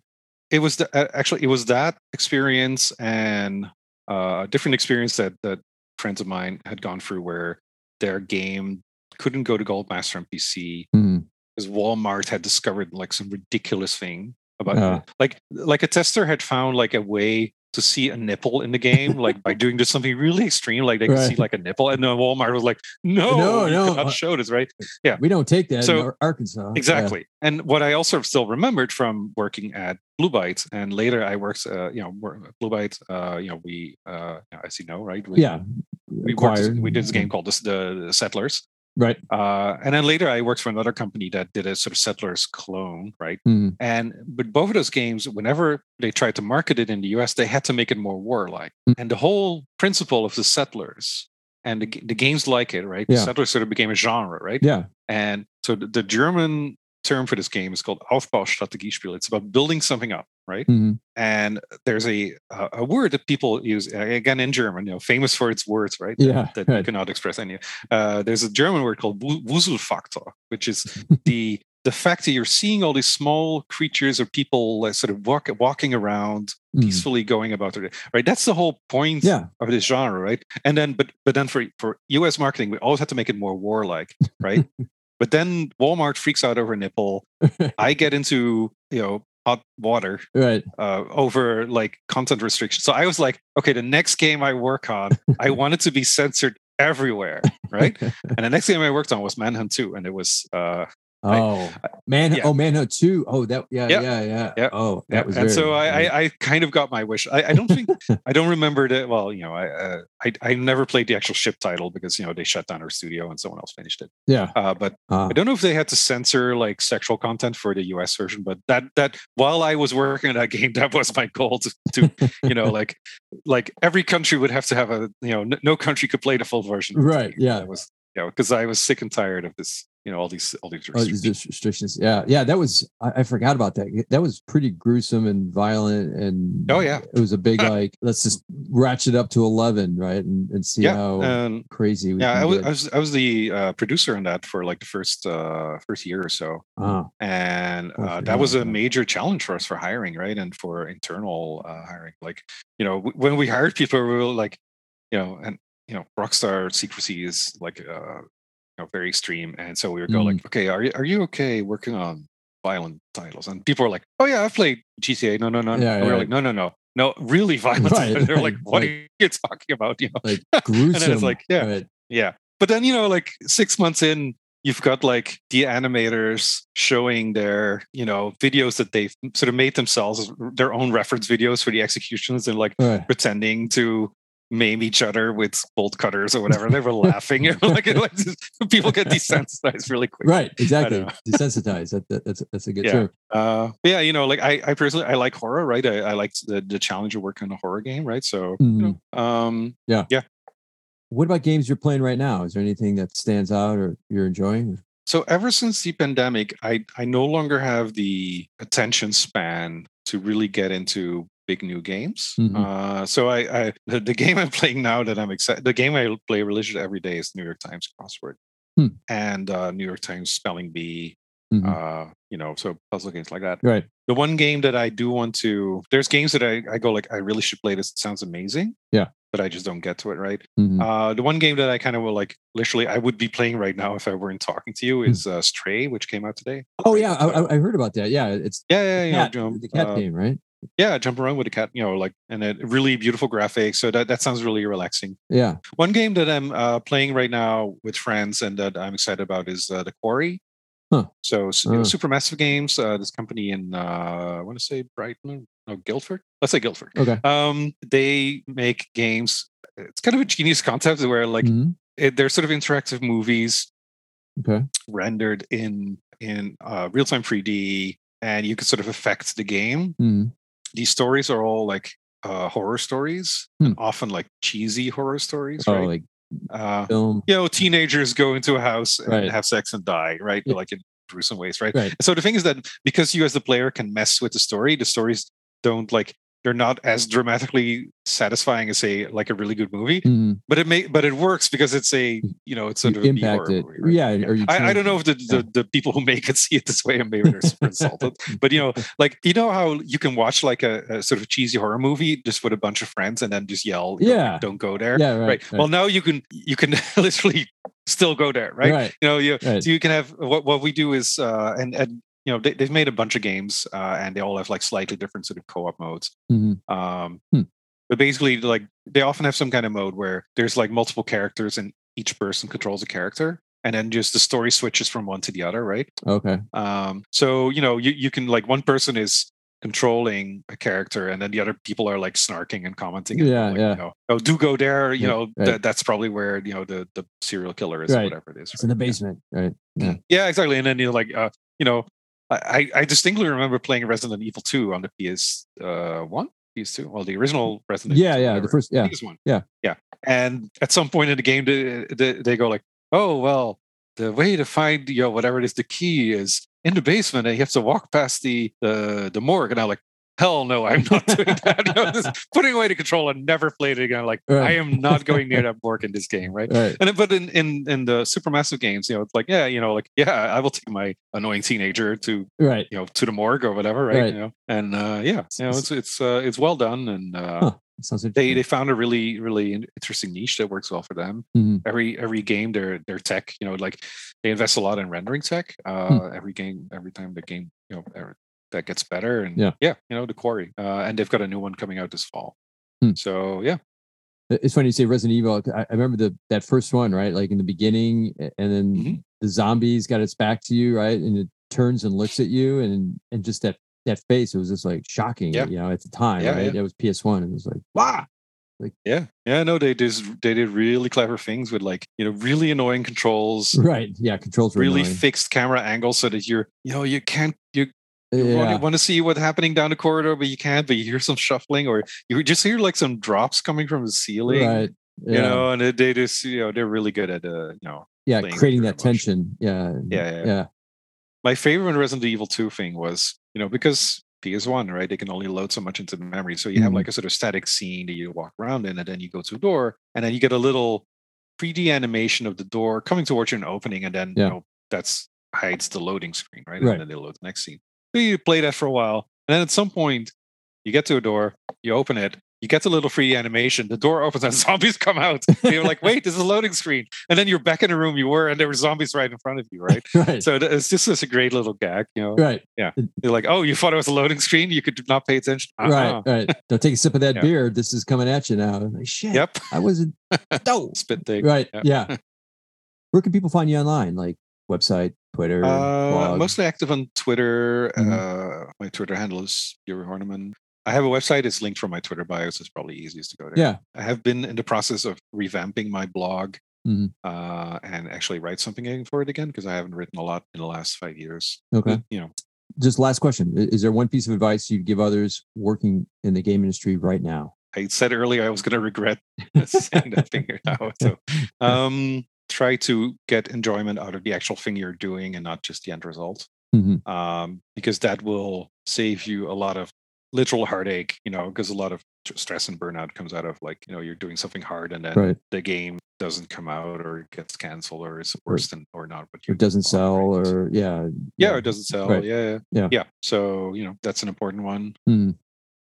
Speaker 2: it was the, uh, actually it was that experience and uh, a different experience that that friends of mine had gone through where their game couldn't go to Goldmaster on PC mm-hmm. because Walmart had discovered like some ridiculous thing about uh. like like a tester had found like a way to see a nipple in the game, like by doing just something really extreme, like they could see like a nipple, and then Walmart was like, "No, no, no, cannot show this." Right? Yeah,
Speaker 1: we don't take that so, in Arkansas.
Speaker 2: Exactly. Yeah. And what I also still remembered from working at Blue Byte, and later I worked, uh, you know, Blue Byte. Uh, you know, we, uh, as you know, right?
Speaker 1: We, yeah,
Speaker 2: we worked. We did this game called the, the Settlers,
Speaker 1: Right.
Speaker 2: Uh, and then later I worked for another company that did a sort of settlers clone, right? Mm. And but both of those games, whenever they tried to market it in the US, they had to make it more warlike. Mm. And the whole principle of the settlers and the, the games like it, right? Yeah. Settlers sort of became a genre, right?
Speaker 1: Yeah.
Speaker 2: And so the, the German term for this game is called Aufbaustrategiespiel. It's about building something up, right? Mm-hmm. And there's a a word that people use again in German, you know, famous for its words, right?
Speaker 1: Yeah,
Speaker 2: that, that right. you cannot express any. Uh, there's a German word called Wuselfaktor, which is the the fact that you're seeing all these small creatures or people uh, sort of walk, walking around mm. peacefully going about their day, right? That's the whole point
Speaker 1: yeah.
Speaker 2: of this genre, right? And then, but but then for for U.S. marketing, we always have to make it more warlike, right? But then Walmart freaks out over nipple. I get into you know hot water
Speaker 1: right
Speaker 2: uh, over like content restrictions. So I was like, okay, the next game I work on, I want it to be censored everywhere, right? and the next game I worked on was Manhunt 2, and it was uh,
Speaker 1: Oh, I, man! Yeah. Oh, Manhunt Two. Oh, that. Yeah, yeah, yeah, yeah.
Speaker 2: yeah.
Speaker 1: Oh, that
Speaker 2: yeah.
Speaker 1: was.
Speaker 2: And so I, I, I, kind of got my wish. I, I don't think I don't remember that. Well, you know, I, uh, I, I never played the actual ship title because you know they shut down our studio and someone else finished it.
Speaker 1: Yeah.
Speaker 2: Uh, but uh. I don't know if they had to censor like sexual content for the U.S. version. But that that while I was working on that game, that was my goal to, to you know, like like every country would have to have a you know, n- no country could play the full version.
Speaker 1: Right. Yeah.
Speaker 2: That was you know because I was sick and tired of this you know all these all these restrictions.
Speaker 1: Oh, these restrictions. Yeah, yeah, that was I, I, forgot about that. That was pretty gruesome and violent, and
Speaker 2: oh yeah,
Speaker 1: it was a big like let's just ratchet up to eleven, right, and, and see
Speaker 2: yeah,
Speaker 1: how crazy.
Speaker 2: yeah, I was, I was, I was the uh, producer on that for like the first uh, first year or so,
Speaker 1: oh.
Speaker 2: and uh, that was a major challenge for us for hiring, right, and for internal uh, hiring. Like you know, w- when we hired people, we were like, you know, and you know, Rockstar secrecy is like uh, know, very extreme. And so we would go mm. like, okay, are you are you okay working on violent titles? And people were like, oh yeah, I've played GTA. No, no, no.
Speaker 1: Yeah,
Speaker 2: and we are like, no, no, no, no, really violent. Right, They're right, like, what like, are you talking about? You know,
Speaker 1: like gruesome.
Speaker 2: and then it's like, yeah, right. yeah. But then you know, like six months in, you've got like the animators showing their you know videos that they've sort of made themselves their own reference videos for the executions and like right. pretending to maim each other with bolt cutters or whatever. They were laughing. like, like people get desensitized really quick.
Speaker 1: Right. Exactly. Desensitized. That, that, that's that's a good
Speaker 2: yeah.
Speaker 1: term.
Speaker 2: Uh, yeah. You know, like I, I personally, I like horror. Right. I, I like the, the challenge of working on a horror game. Right. So, mm-hmm. you know, um,
Speaker 1: yeah,
Speaker 2: yeah.
Speaker 1: What about games you're playing right now? Is there anything that stands out or you're enjoying?
Speaker 2: So ever since the pandemic, I I no longer have the attention span to really get into big new games. Mm-hmm. Uh, so I, I the, the, game I'm playing now that I'm excited. The game I play religiously every day is New York Times crossword hmm. and uh, New York Times spelling bee. Mm-hmm. Uh, you know, so puzzle games like that.
Speaker 1: Right.
Speaker 2: The one game that I do want to, there's games that I, I go like, I really should play this. It sounds amazing.
Speaker 1: Yeah.
Speaker 2: But I just don't get to it. Right. Mm-hmm. Uh, the one game that I kind of will like, literally, I would be playing right now if I weren't talking to you hmm. is uh, Stray, which came out today.
Speaker 1: Oh yeah, I, I, heard about that. Yeah, it's
Speaker 2: yeah, yeah,
Speaker 1: the
Speaker 2: cat,
Speaker 1: you know, the cat uh, game, right?
Speaker 2: Yeah jump around with a cat you know like and a really beautiful graphics so that, that sounds really relaxing.
Speaker 1: Yeah.
Speaker 2: One game that i'm uh, playing right now with friends and that i'm excited about is uh, the quarry. Huh. so uh. Supermassive games uh, this company in uh, i want to say brighton no guildford? Let's say guildford.
Speaker 1: Okay.
Speaker 2: Um they make games it's kind of a genius concept where like mm-hmm. it, they're sort of interactive movies
Speaker 1: okay.
Speaker 2: rendered in in uh, real-time 3d and you can sort of affect the game.
Speaker 1: Mm
Speaker 2: these stories are all like uh, horror stories, hmm. often like cheesy horror stories, oh, right?
Speaker 1: Like
Speaker 2: uh, film. You know, teenagers go into a house and right. have sex and die, right? Yeah. Like in gruesome ways, right?
Speaker 1: right?
Speaker 2: So the thing is that because you as the player can mess with the story, the stories don't like they're not as dramatically satisfying as a like a really good movie
Speaker 1: mm-hmm.
Speaker 2: but it may but it works because it's a you know it's sort
Speaker 1: you
Speaker 2: of
Speaker 1: impact it
Speaker 2: movie, right?
Speaker 1: yeah, yeah.
Speaker 2: I, I, don't know if the, the, the, people who make it see it this way and maybe they're super insulted but you know like you know how you can watch like a, a, sort of cheesy horror movie just with a bunch of friends and then just yell
Speaker 1: yeah
Speaker 2: don't go there
Speaker 1: yeah right, right.
Speaker 2: right. well now you can you can literally still go there right, you know you so you can have what, what we do is uh and and you know they, have made a bunch of games uh, and they all have like slightly different sort of co-op modes
Speaker 1: mm-hmm.
Speaker 2: um,
Speaker 1: hmm.
Speaker 2: but basically like they often have some kind of mode where there's like multiple characters and each person controls a character and then just the story switches from one to the other right
Speaker 1: okay
Speaker 2: um, so you know you, you can like one person is controlling a character and then the other people are like snarking and commenting
Speaker 1: yeah
Speaker 2: like,
Speaker 1: yeah
Speaker 2: you know, oh do go there you
Speaker 1: yeah,
Speaker 2: know
Speaker 1: right.
Speaker 2: th- that's probably where you know the the serial killer is
Speaker 1: right.
Speaker 2: whatever it is
Speaker 1: it's right? in the basement right
Speaker 2: yeah. yeah exactly and then you know like uh you know I, I distinctly remember playing Resident Evil 2 on the PS uh, one, PS2. Well, the original Resident
Speaker 1: yeah,
Speaker 2: Evil.
Speaker 1: Yeah, yeah, the first, yeah,
Speaker 2: one.
Speaker 1: Yeah,
Speaker 2: yeah. And at some point in the game, they, they, they go like, "Oh, well, the way to find you know whatever it is, the key is in the basement, and you have to walk past the the the morgue." And I'm like, hell no, I'm not doing that. You know, this, putting away the control and never played it again. Like right. I am not going near that board in this game, right?
Speaker 1: right?
Speaker 2: And but in in in the Supermassive games, you know, it's like yeah, you know, like yeah, I will take my annoying teenager to
Speaker 1: right,
Speaker 2: you know, to the morgue or whatever, right? right. You know, and uh, yeah, you know, it's it's uh, it's well done and. Uh, huh. They they found a really really interesting niche that works well for them.
Speaker 1: Mm-hmm.
Speaker 2: Every every game, their their tech, you know, like they invest a lot in rendering tech. Uh, mm. Every game, every time the game, you know, that gets better. And
Speaker 1: yeah,
Speaker 2: yeah, you know, the quarry. Uh, and they've got a new one coming out this fall.
Speaker 1: Hmm.
Speaker 2: So yeah.
Speaker 1: It's funny you say Resident Evil. I, I, remember the that first one, right? Like in the beginning, and then mm-hmm. the zombies got its back to you, right? And it turns and looks at you, and and just that that face, it was just like shocking, yeah. you know, at the time, yeah, right? Yeah. It was PS One, and it was like, wow,
Speaker 2: like yeah, yeah, no, they did they did really clever things with like you know really annoying controls.
Speaker 1: Right. Yeah, controls
Speaker 2: really
Speaker 1: annoying.
Speaker 2: fixed camera angles so that you're you know you can't you
Speaker 1: you
Speaker 2: yeah. want, want, to see what's happening down the corridor, but you can't. But you hear some shuffling, or you just hear like some drops coming from the ceiling.
Speaker 1: Right.
Speaker 2: Yeah. You know, and they just you know they're really good at uh you know
Speaker 1: yeah creating that tension.
Speaker 2: Yeah. yeah. Yeah. Yeah. My favorite in Resident Evil Two thing was you know because PS1, right? They can only load so much into the memory. So you mm-hmm. have like a sort of static scene that you walk around in, and then you go to a door, and then you get a little 3D animation of the door coming towards you and opening, and then
Speaker 1: yeah.
Speaker 2: you know that's hides the loading screen, right?
Speaker 1: right?
Speaker 2: And then they load the next scene. You play that for a while, and then at some point, you get to a door, you open it, you get a little free animation. The door opens and zombies come out. you're like, wait, this is a loading screen. And then you're back in the room you were, and there were zombies right in front of you, right? right. So it's just this a great little gag, you know?
Speaker 1: Right.
Speaker 2: Yeah. You're like, oh, you thought it was a loading screen? You could not pay attention.
Speaker 1: Uh-huh. Right. Right. Don't take a sip of that yeah. beer. This is coming at you now. Like, shit.
Speaker 2: Yep.
Speaker 1: I wasn't.
Speaker 2: no. Spit thing.
Speaker 1: Right. Yep. Yeah. Where can people find you online? Like website, Twitter?
Speaker 2: Uh, mostly active on Twitter. Mm-hmm. Uh, my Twitter handle is Jurie Horneman. I have a website. It's linked from my Twitter bio, so it's probably easiest to go there.
Speaker 1: Yeah.
Speaker 2: I have been in the process of revamping my blog
Speaker 1: mm-hmm.
Speaker 2: uh, and actually write something for it again because I haven't written a lot in the last five years.
Speaker 1: Okay.
Speaker 2: But, you know.
Speaker 1: Just last question: Is there one piece of advice you'd give others working in the game industry right now?
Speaker 2: I said earlier I was going to regret saying that thing now. So, um, try to get enjoyment out of the actual thing you're doing and not just the end result.
Speaker 1: Mm-hmm.
Speaker 2: Um, because that will save you a lot of literal heartache, you know, because a lot of stress and burnout comes out of like, you know, you're doing something hard and then
Speaker 1: right.
Speaker 2: the game doesn't come out or it gets canceled or is worse than or not
Speaker 1: but it doesn't sell right. or yeah
Speaker 2: yeah, it doesn't sell
Speaker 1: right.
Speaker 2: yeah
Speaker 1: yeah
Speaker 2: yeah so you know that's an important one
Speaker 1: mm.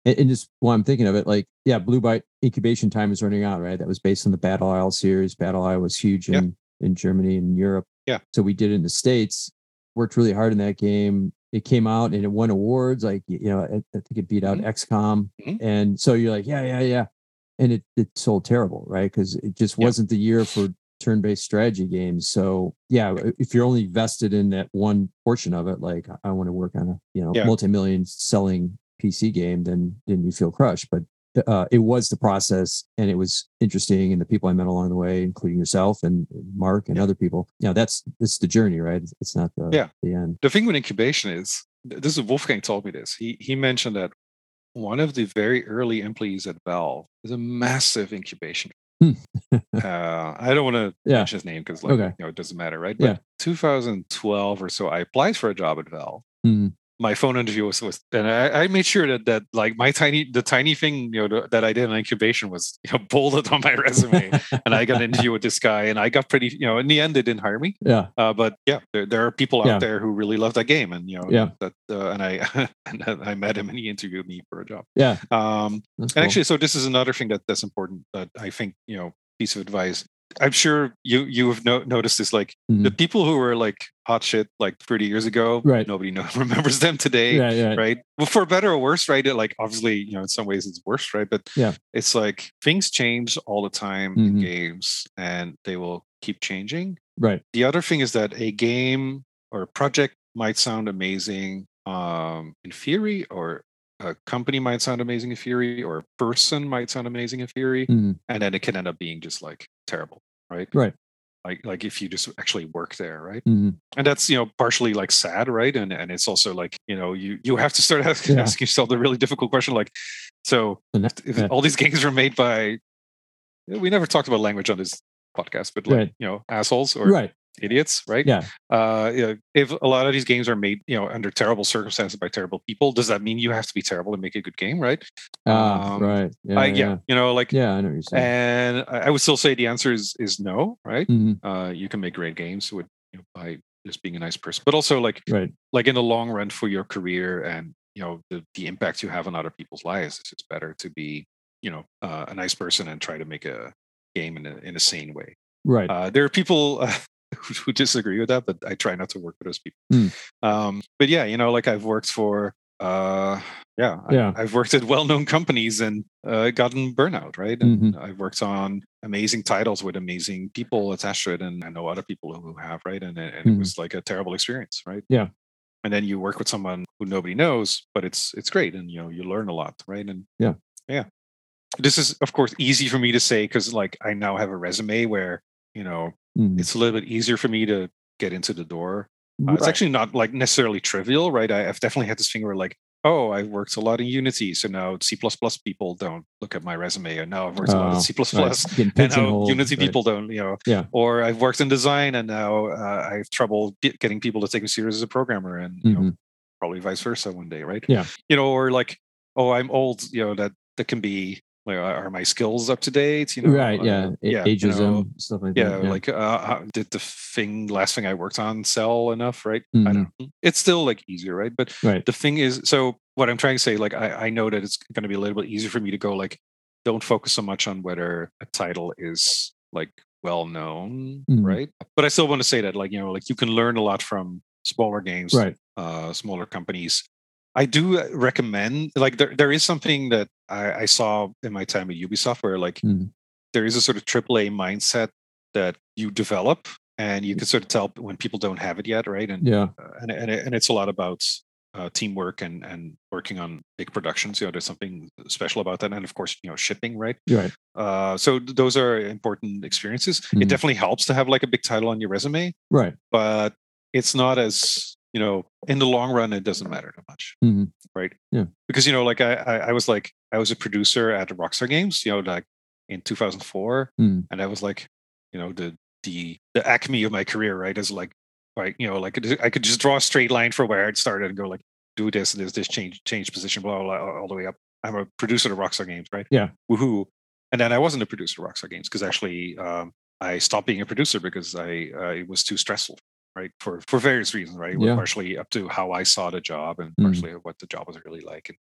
Speaker 1: and, and, just while i'm thinking of it like yeah blue byte incubation time is running out right that was based on the battle isle series battle isle was huge in. In germany and europe
Speaker 2: yeah
Speaker 1: so we did it in the states worked really hard in that game it came out and it won awards. Like you know, I, I think it beat out mm-hmm. XCOM,
Speaker 2: mm-hmm.
Speaker 1: and so you're like, yeah, yeah, yeah, and it it sold terrible, right? Because it just wasn't the year for turn-based strategy games. So yeah, if you're only vested in that one portion of it, like I want to work on a you know yeah. multi-million selling PC game, then then you feel crushed. But uh, it was the process and it was interesting and the people i met along the way including yourself and mark and yeah. other people you know that's it's the journey right it's not the
Speaker 2: yeah
Speaker 1: the end
Speaker 2: the thing with incubation is this is wolfgang told me this he he mentioned that one of the very early employees at valve is a massive incubation
Speaker 1: hmm.
Speaker 2: uh, I don't want to
Speaker 1: yeah.
Speaker 2: mention his name because, like,
Speaker 1: okay.
Speaker 2: you know, it doesn't matter, right? But
Speaker 1: yeah.
Speaker 2: 2012 or so, I applied for a job at Valve,
Speaker 1: mm
Speaker 2: my phone interview was, was and I, I, made sure that that like my tiny the tiny thing you know that I did in incubation was you know bolded on my resume and I got an interview with this guy and I got pretty you know in the end they didn't hire me.
Speaker 1: Yeah.
Speaker 2: Uh, but yeah there, there are people out
Speaker 1: yeah.
Speaker 2: there who really love that game and you know
Speaker 1: yeah.
Speaker 2: that uh, and I and I met him and he interviewed me for a job.
Speaker 1: Yeah.
Speaker 2: Um
Speaker 1: That's
Speaker 2: and
Speaker 1: cool.
Speaker 2: actually so this is another thing that that's important that I think you know piece of advice I'm sure you you have no, noticed this. Like
Speaker 1: mm-hmm.
Speaker 2: the people who were like hot shit like 30 years ago,
Speaker 1: right?
Speaker 2: Nobody knows, remembers them today,
Speaker 1: yeah, yeah.
Speaker 2: right? Well, for better or worse, right? It, like obviously, you know, in some ways it's worse, right? But
Speaker 1: yeah,
Speaker 2: it's like things change all the time
Speaker 1: mm-hmm.
Speaker 2: in games, and they will keep changing.
Speaker 1: Right.
Speaker 2: The other thing is that a game or a project might sound amazing um, in theory, or a company might sound amazing in theory, or a person might sound amazing in theory,
Speaker 1: mm-hmm.
Speaker 2: and then it can end up being just like terrible, right?
Speaker 1: Right.
Speaker 2: Like like if you just actually work there, right?
Speaker 1: Mm-hmm.
Speaker 2: And that's you know partially like sad, right? And and it's also like you know you you have to start asking,
Speaker 1: Yeah.
Speaker 2: asking yourself the really difficult question, like so
Speaker 1: that-
Speaker 2: if
Speaker 1: yeah.
Speaker 2: all these games were made by we never talked about language on this podcast, but like
Speaker 1: Right.
Speaker 2: you know assholes or
Speaker 1: right.
Speaker 2: Idiots, right?
Speaker 1: Yeah.
Speaker 2: Uh, you know, if a lot of these games are made, you know, under terrible circumstances by terrible people, does that mean you have to be terrible to make a good game, right?
Speaker 1: Ah,
Speaker 2: Um,
Speaker 1: right. Yeah.
Speaker 2: I,
Speaker 1: yeah.
Speaker 2: yeah, you know, like,
Speaker 1: Yeah, I know what you're saying.
Speaker 2: and I would still say the answer is is no, right?
Speaker 1: Mhm.
Speaker 2: Uh, you can make great games with you know, by just being a nice person, but also like
Speaker 1: Right.
Speaker 2: like in the long run for your career and you know the the impact you have on other people's lives. It's just better to be you know uh, a nice person and try to make a game in a in a sane way.
Speaker 1: Right.
Speaker 2: Uh, there are people uh, who, disagree with that, but I try not to work with those people.
Speaker 1: Hmm.
Speaker 2: Um, but yeah, you know, like I've worked for, uh, yeah,
Speaker 1: Yeah.
Speaker 2: I, have worked at well-known companies and uh, gotten burnout, right? And
Speaker 1: Mm-hmm.
Speaker 2: I've worked on amazing titles with amazing people attached to it, and I know other people who have, right? And, it- and
Speaker 1: Mhm.
Speaker 2: it was like a terrible experience, right?
Speaker 1: Yeah.
Speaker 2: And then you work with someone who nobody knows, but it's it's great, and you know you learn a lot, right? And
Speaker 1: Yeah.
Speaker 2: yeah. This is of course easy for me to say because like I now have a resume where you know
Speaker 1: Mhm.
Speaker 2: it's a little bit easier for me to get into the door. Uh, It's actually not like necessarily trivial, right? I, I've definitely had this thing where like, oh, I've worked a lot in Unity, so now C people don't look at my resume, and now I've worked a lot
Speaker 1: Oh,
Speaker 2: in C
Speaker 1: right.
Speaker 2: And now Unity
Speaker 1: right.
Speaker 2: people don't, you know.
Speaker 1: Yeah.
Speaker 2: Or I've worked in design, and now uh, I have trouble getting people to take me serious as a programmer, and you know, probably vice versa one day, right?
Speaker 1: Yeah.
Speaker 2: You know, or like, oh, I'm old, you know, that that can be like are my skills up to date you know
Speaker 1: right yeah uh, yeah ageism you know, stuff like
Speaker 2: yeah,
Speaker 1: that yeah
Speaker 2: like uh, did the thing last thing i worked on sell enough right mm-hmm. i don't know it's still like easier right but
Speaker 1: right.
Speaker 2: the thing is so what i'm trying to say like i, I know that it's going to be a little bit easier for me to go like don't focus so much on whether a title is like well known mm-hmm. right but i still want to say that like you know like you can learn a lot from smaller games
Speaker 1: right
Speaker 2: uh smaller companies I do uh, recommend like there there is something that I, I saw in my time at Ubisoft where like mm. there is a sort of AAA mindset that you develop and you can sort of tell when people don't have it yet, right? And
Speaker 1: yeah,
Speaker 2: uh, and and, and it's a lot about uh, teamwork and and working on big productions. You know, there's something special about that, and of course, you know, shipping, right?
Speaker 1: Right.
Speaker 2: Uh, so those are important experiences. Mm. It mm-hmm. definitely helps to have like a big title on your resume,
Speaker 1: right?
Speaker 2: But it's not as you know, in the long run, it doesn't matter too much,
Speaker 1: mm-hmm.
Speaker 2: right?
Speaker 1: Yeah,
Speaker 2: because you know, like I, I, I, was like, I was a producer at Rockstar Games, you know, like in 2004,
Speaker 1: mm.
Speaker 2: and I was like, you know, the the the acme of my career, right? Is like, right, you know, like I could just draw a straight line for where it started and go like, do this, and this, this, change, change position, blah, blah, blah, all the way up. I'm a producer of Rockstar Games, right?
Speaker 1: Yeah,
Speaker 2: woohoo! And then I wasn't a producer of Rockstar Games because actually um, I stopped being a producer because I uh, it was too stressful right? For for various reasons, right? Yeah. Partially up to how I saw the job and mm-hmm. partially what the job was really like and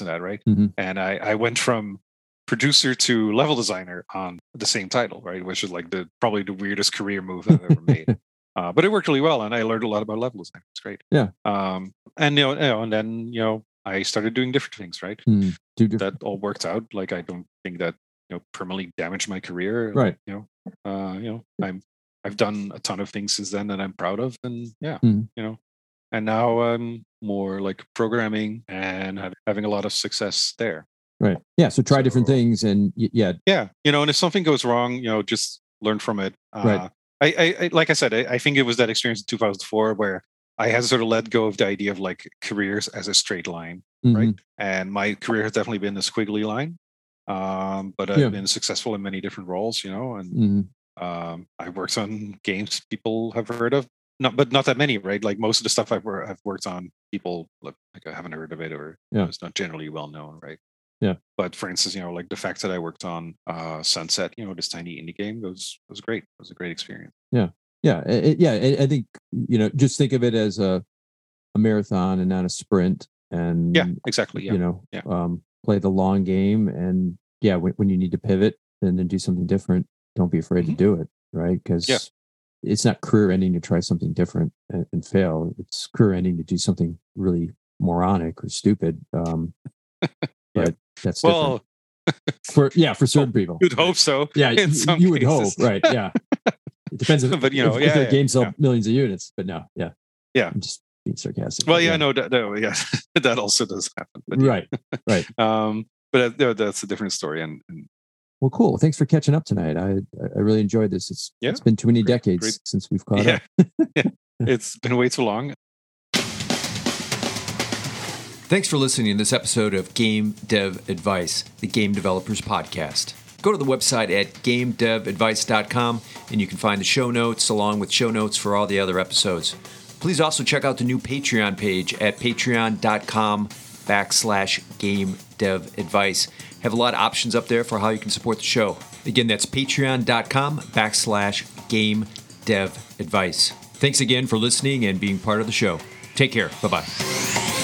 Speaker 2: and that, right?
Speaker 1: Mm-hmm.
Speaker 2: And I, I went from producer to level designer on the same title, right? Which is like the probably the weirdest career move I've ever made. Uh, but it worked really well, and I learned a lot about level design. It's great.
Speaker 1: Yeah.
Speaker 2: Um, and you know, you know, and then you know, I started doing different things, right?
Speaker 1: Mm, different.
Speaker 2: That all worked out. Like I don't think that you know permanently damaged my career.
Speaker 1: Right.
Speaker 2: You know, uh, you know, I'm I've done a ton of things since then that I'm proud of, and yeah,
Speaker 1: mm-hmm.
Speaker 2: you know, and now I'm more like programming and having a lot of success there.
Speaker 1: Right. Yeah. So try so, different things, and yeah,
Speaker 2: yeah, you know, and if something goes wrong, you know, just learn from it.
Speaker 1: Uh, right.
Speaker 2: I, I, I, like I said, I, I think it was that experience in 2004 where I had sort of let go of the idea of like careers as a straight line, mm-hmm. right? And my career has definitely been a squiggly line, um, but I've yeah. been successful in many different roles, you know, and
Speaker 1: mm-hmm.
Speaker 2: Um, I worked on games people have heard of, not but not that many, right? Like most of the stuff I've, I've worked on, people like I haven't heard of it or
Speaker 1: yeah.
Speaker 2: it's not generally well known, right?
Speaker 1: Yeah.
Speaker 2: But for instance, you know, like the fact that I worked on uh, Sunset, you know, this tiny indie game was was great. It was a great experience.
Speaker 1: Yeah, yeah, it, yeah. I think you know, just think of it as a a marathon and not a sprint. And
Speaker 2: yeah, exactly. Yeah.
Speaker 1: You know,
Speaker 2: yeah.
Speaker 1: um, play the long game, and yeah, when, when you need to pivot, and then do something different don't be afraid mm-hmm. to do it, right? Because
Speaker 2: yeah.
Speaker 1: it's not career ending to try something different and, and, fail. It's career ending to do something really moronic or stupid. Um, but yeah. that's well. for yeah, for certain people,
Speaker 2: you'd hope so.
Speaker 1: Yeah, you, you would hope, right? Yeah, it depends. If,
Speaker 2: but you know,
Speaker 1: if,
Speaker 2: yeah,
Speaker 1: if the
Speaker 2: yeah,
Speaker 1: game sell
Speaker 2: yeah.
Speaker 1: millions of units, but no, yeah,
Speaker 2: yeah,
Speaker 1: I'm just being sarcastic.
Speaker 2: Well, yeah, no, no, yeah, that also does happen.
Speaker 1: But, right, right.
Speaker 2: Um, but uh, that's a different story, and, and
Speaker 1: well, cool. Thanks for catching up tonight. I I really enjoyed this. It's
Speaker 2: yeah,
Speaker 1: it's been too many great, decades great. since we've caught
Speaker 2: yeah. up. yeah. It's been way too long.
Speaker 3: Thanks for listening to this episode of Game Dev Advice, the Game Developers Podcast. Go to the website at gamedevadvice.com and you can find the show notes along with show notes for all the other episodes. Please also check out the new Patreon page at patreon.com backslash game dev advice have a lot of options up there for how you can support the show. Again, that's patreon.com backslash game dev advice. Thanks again for listening and being part of the show. Take care. Bye bye.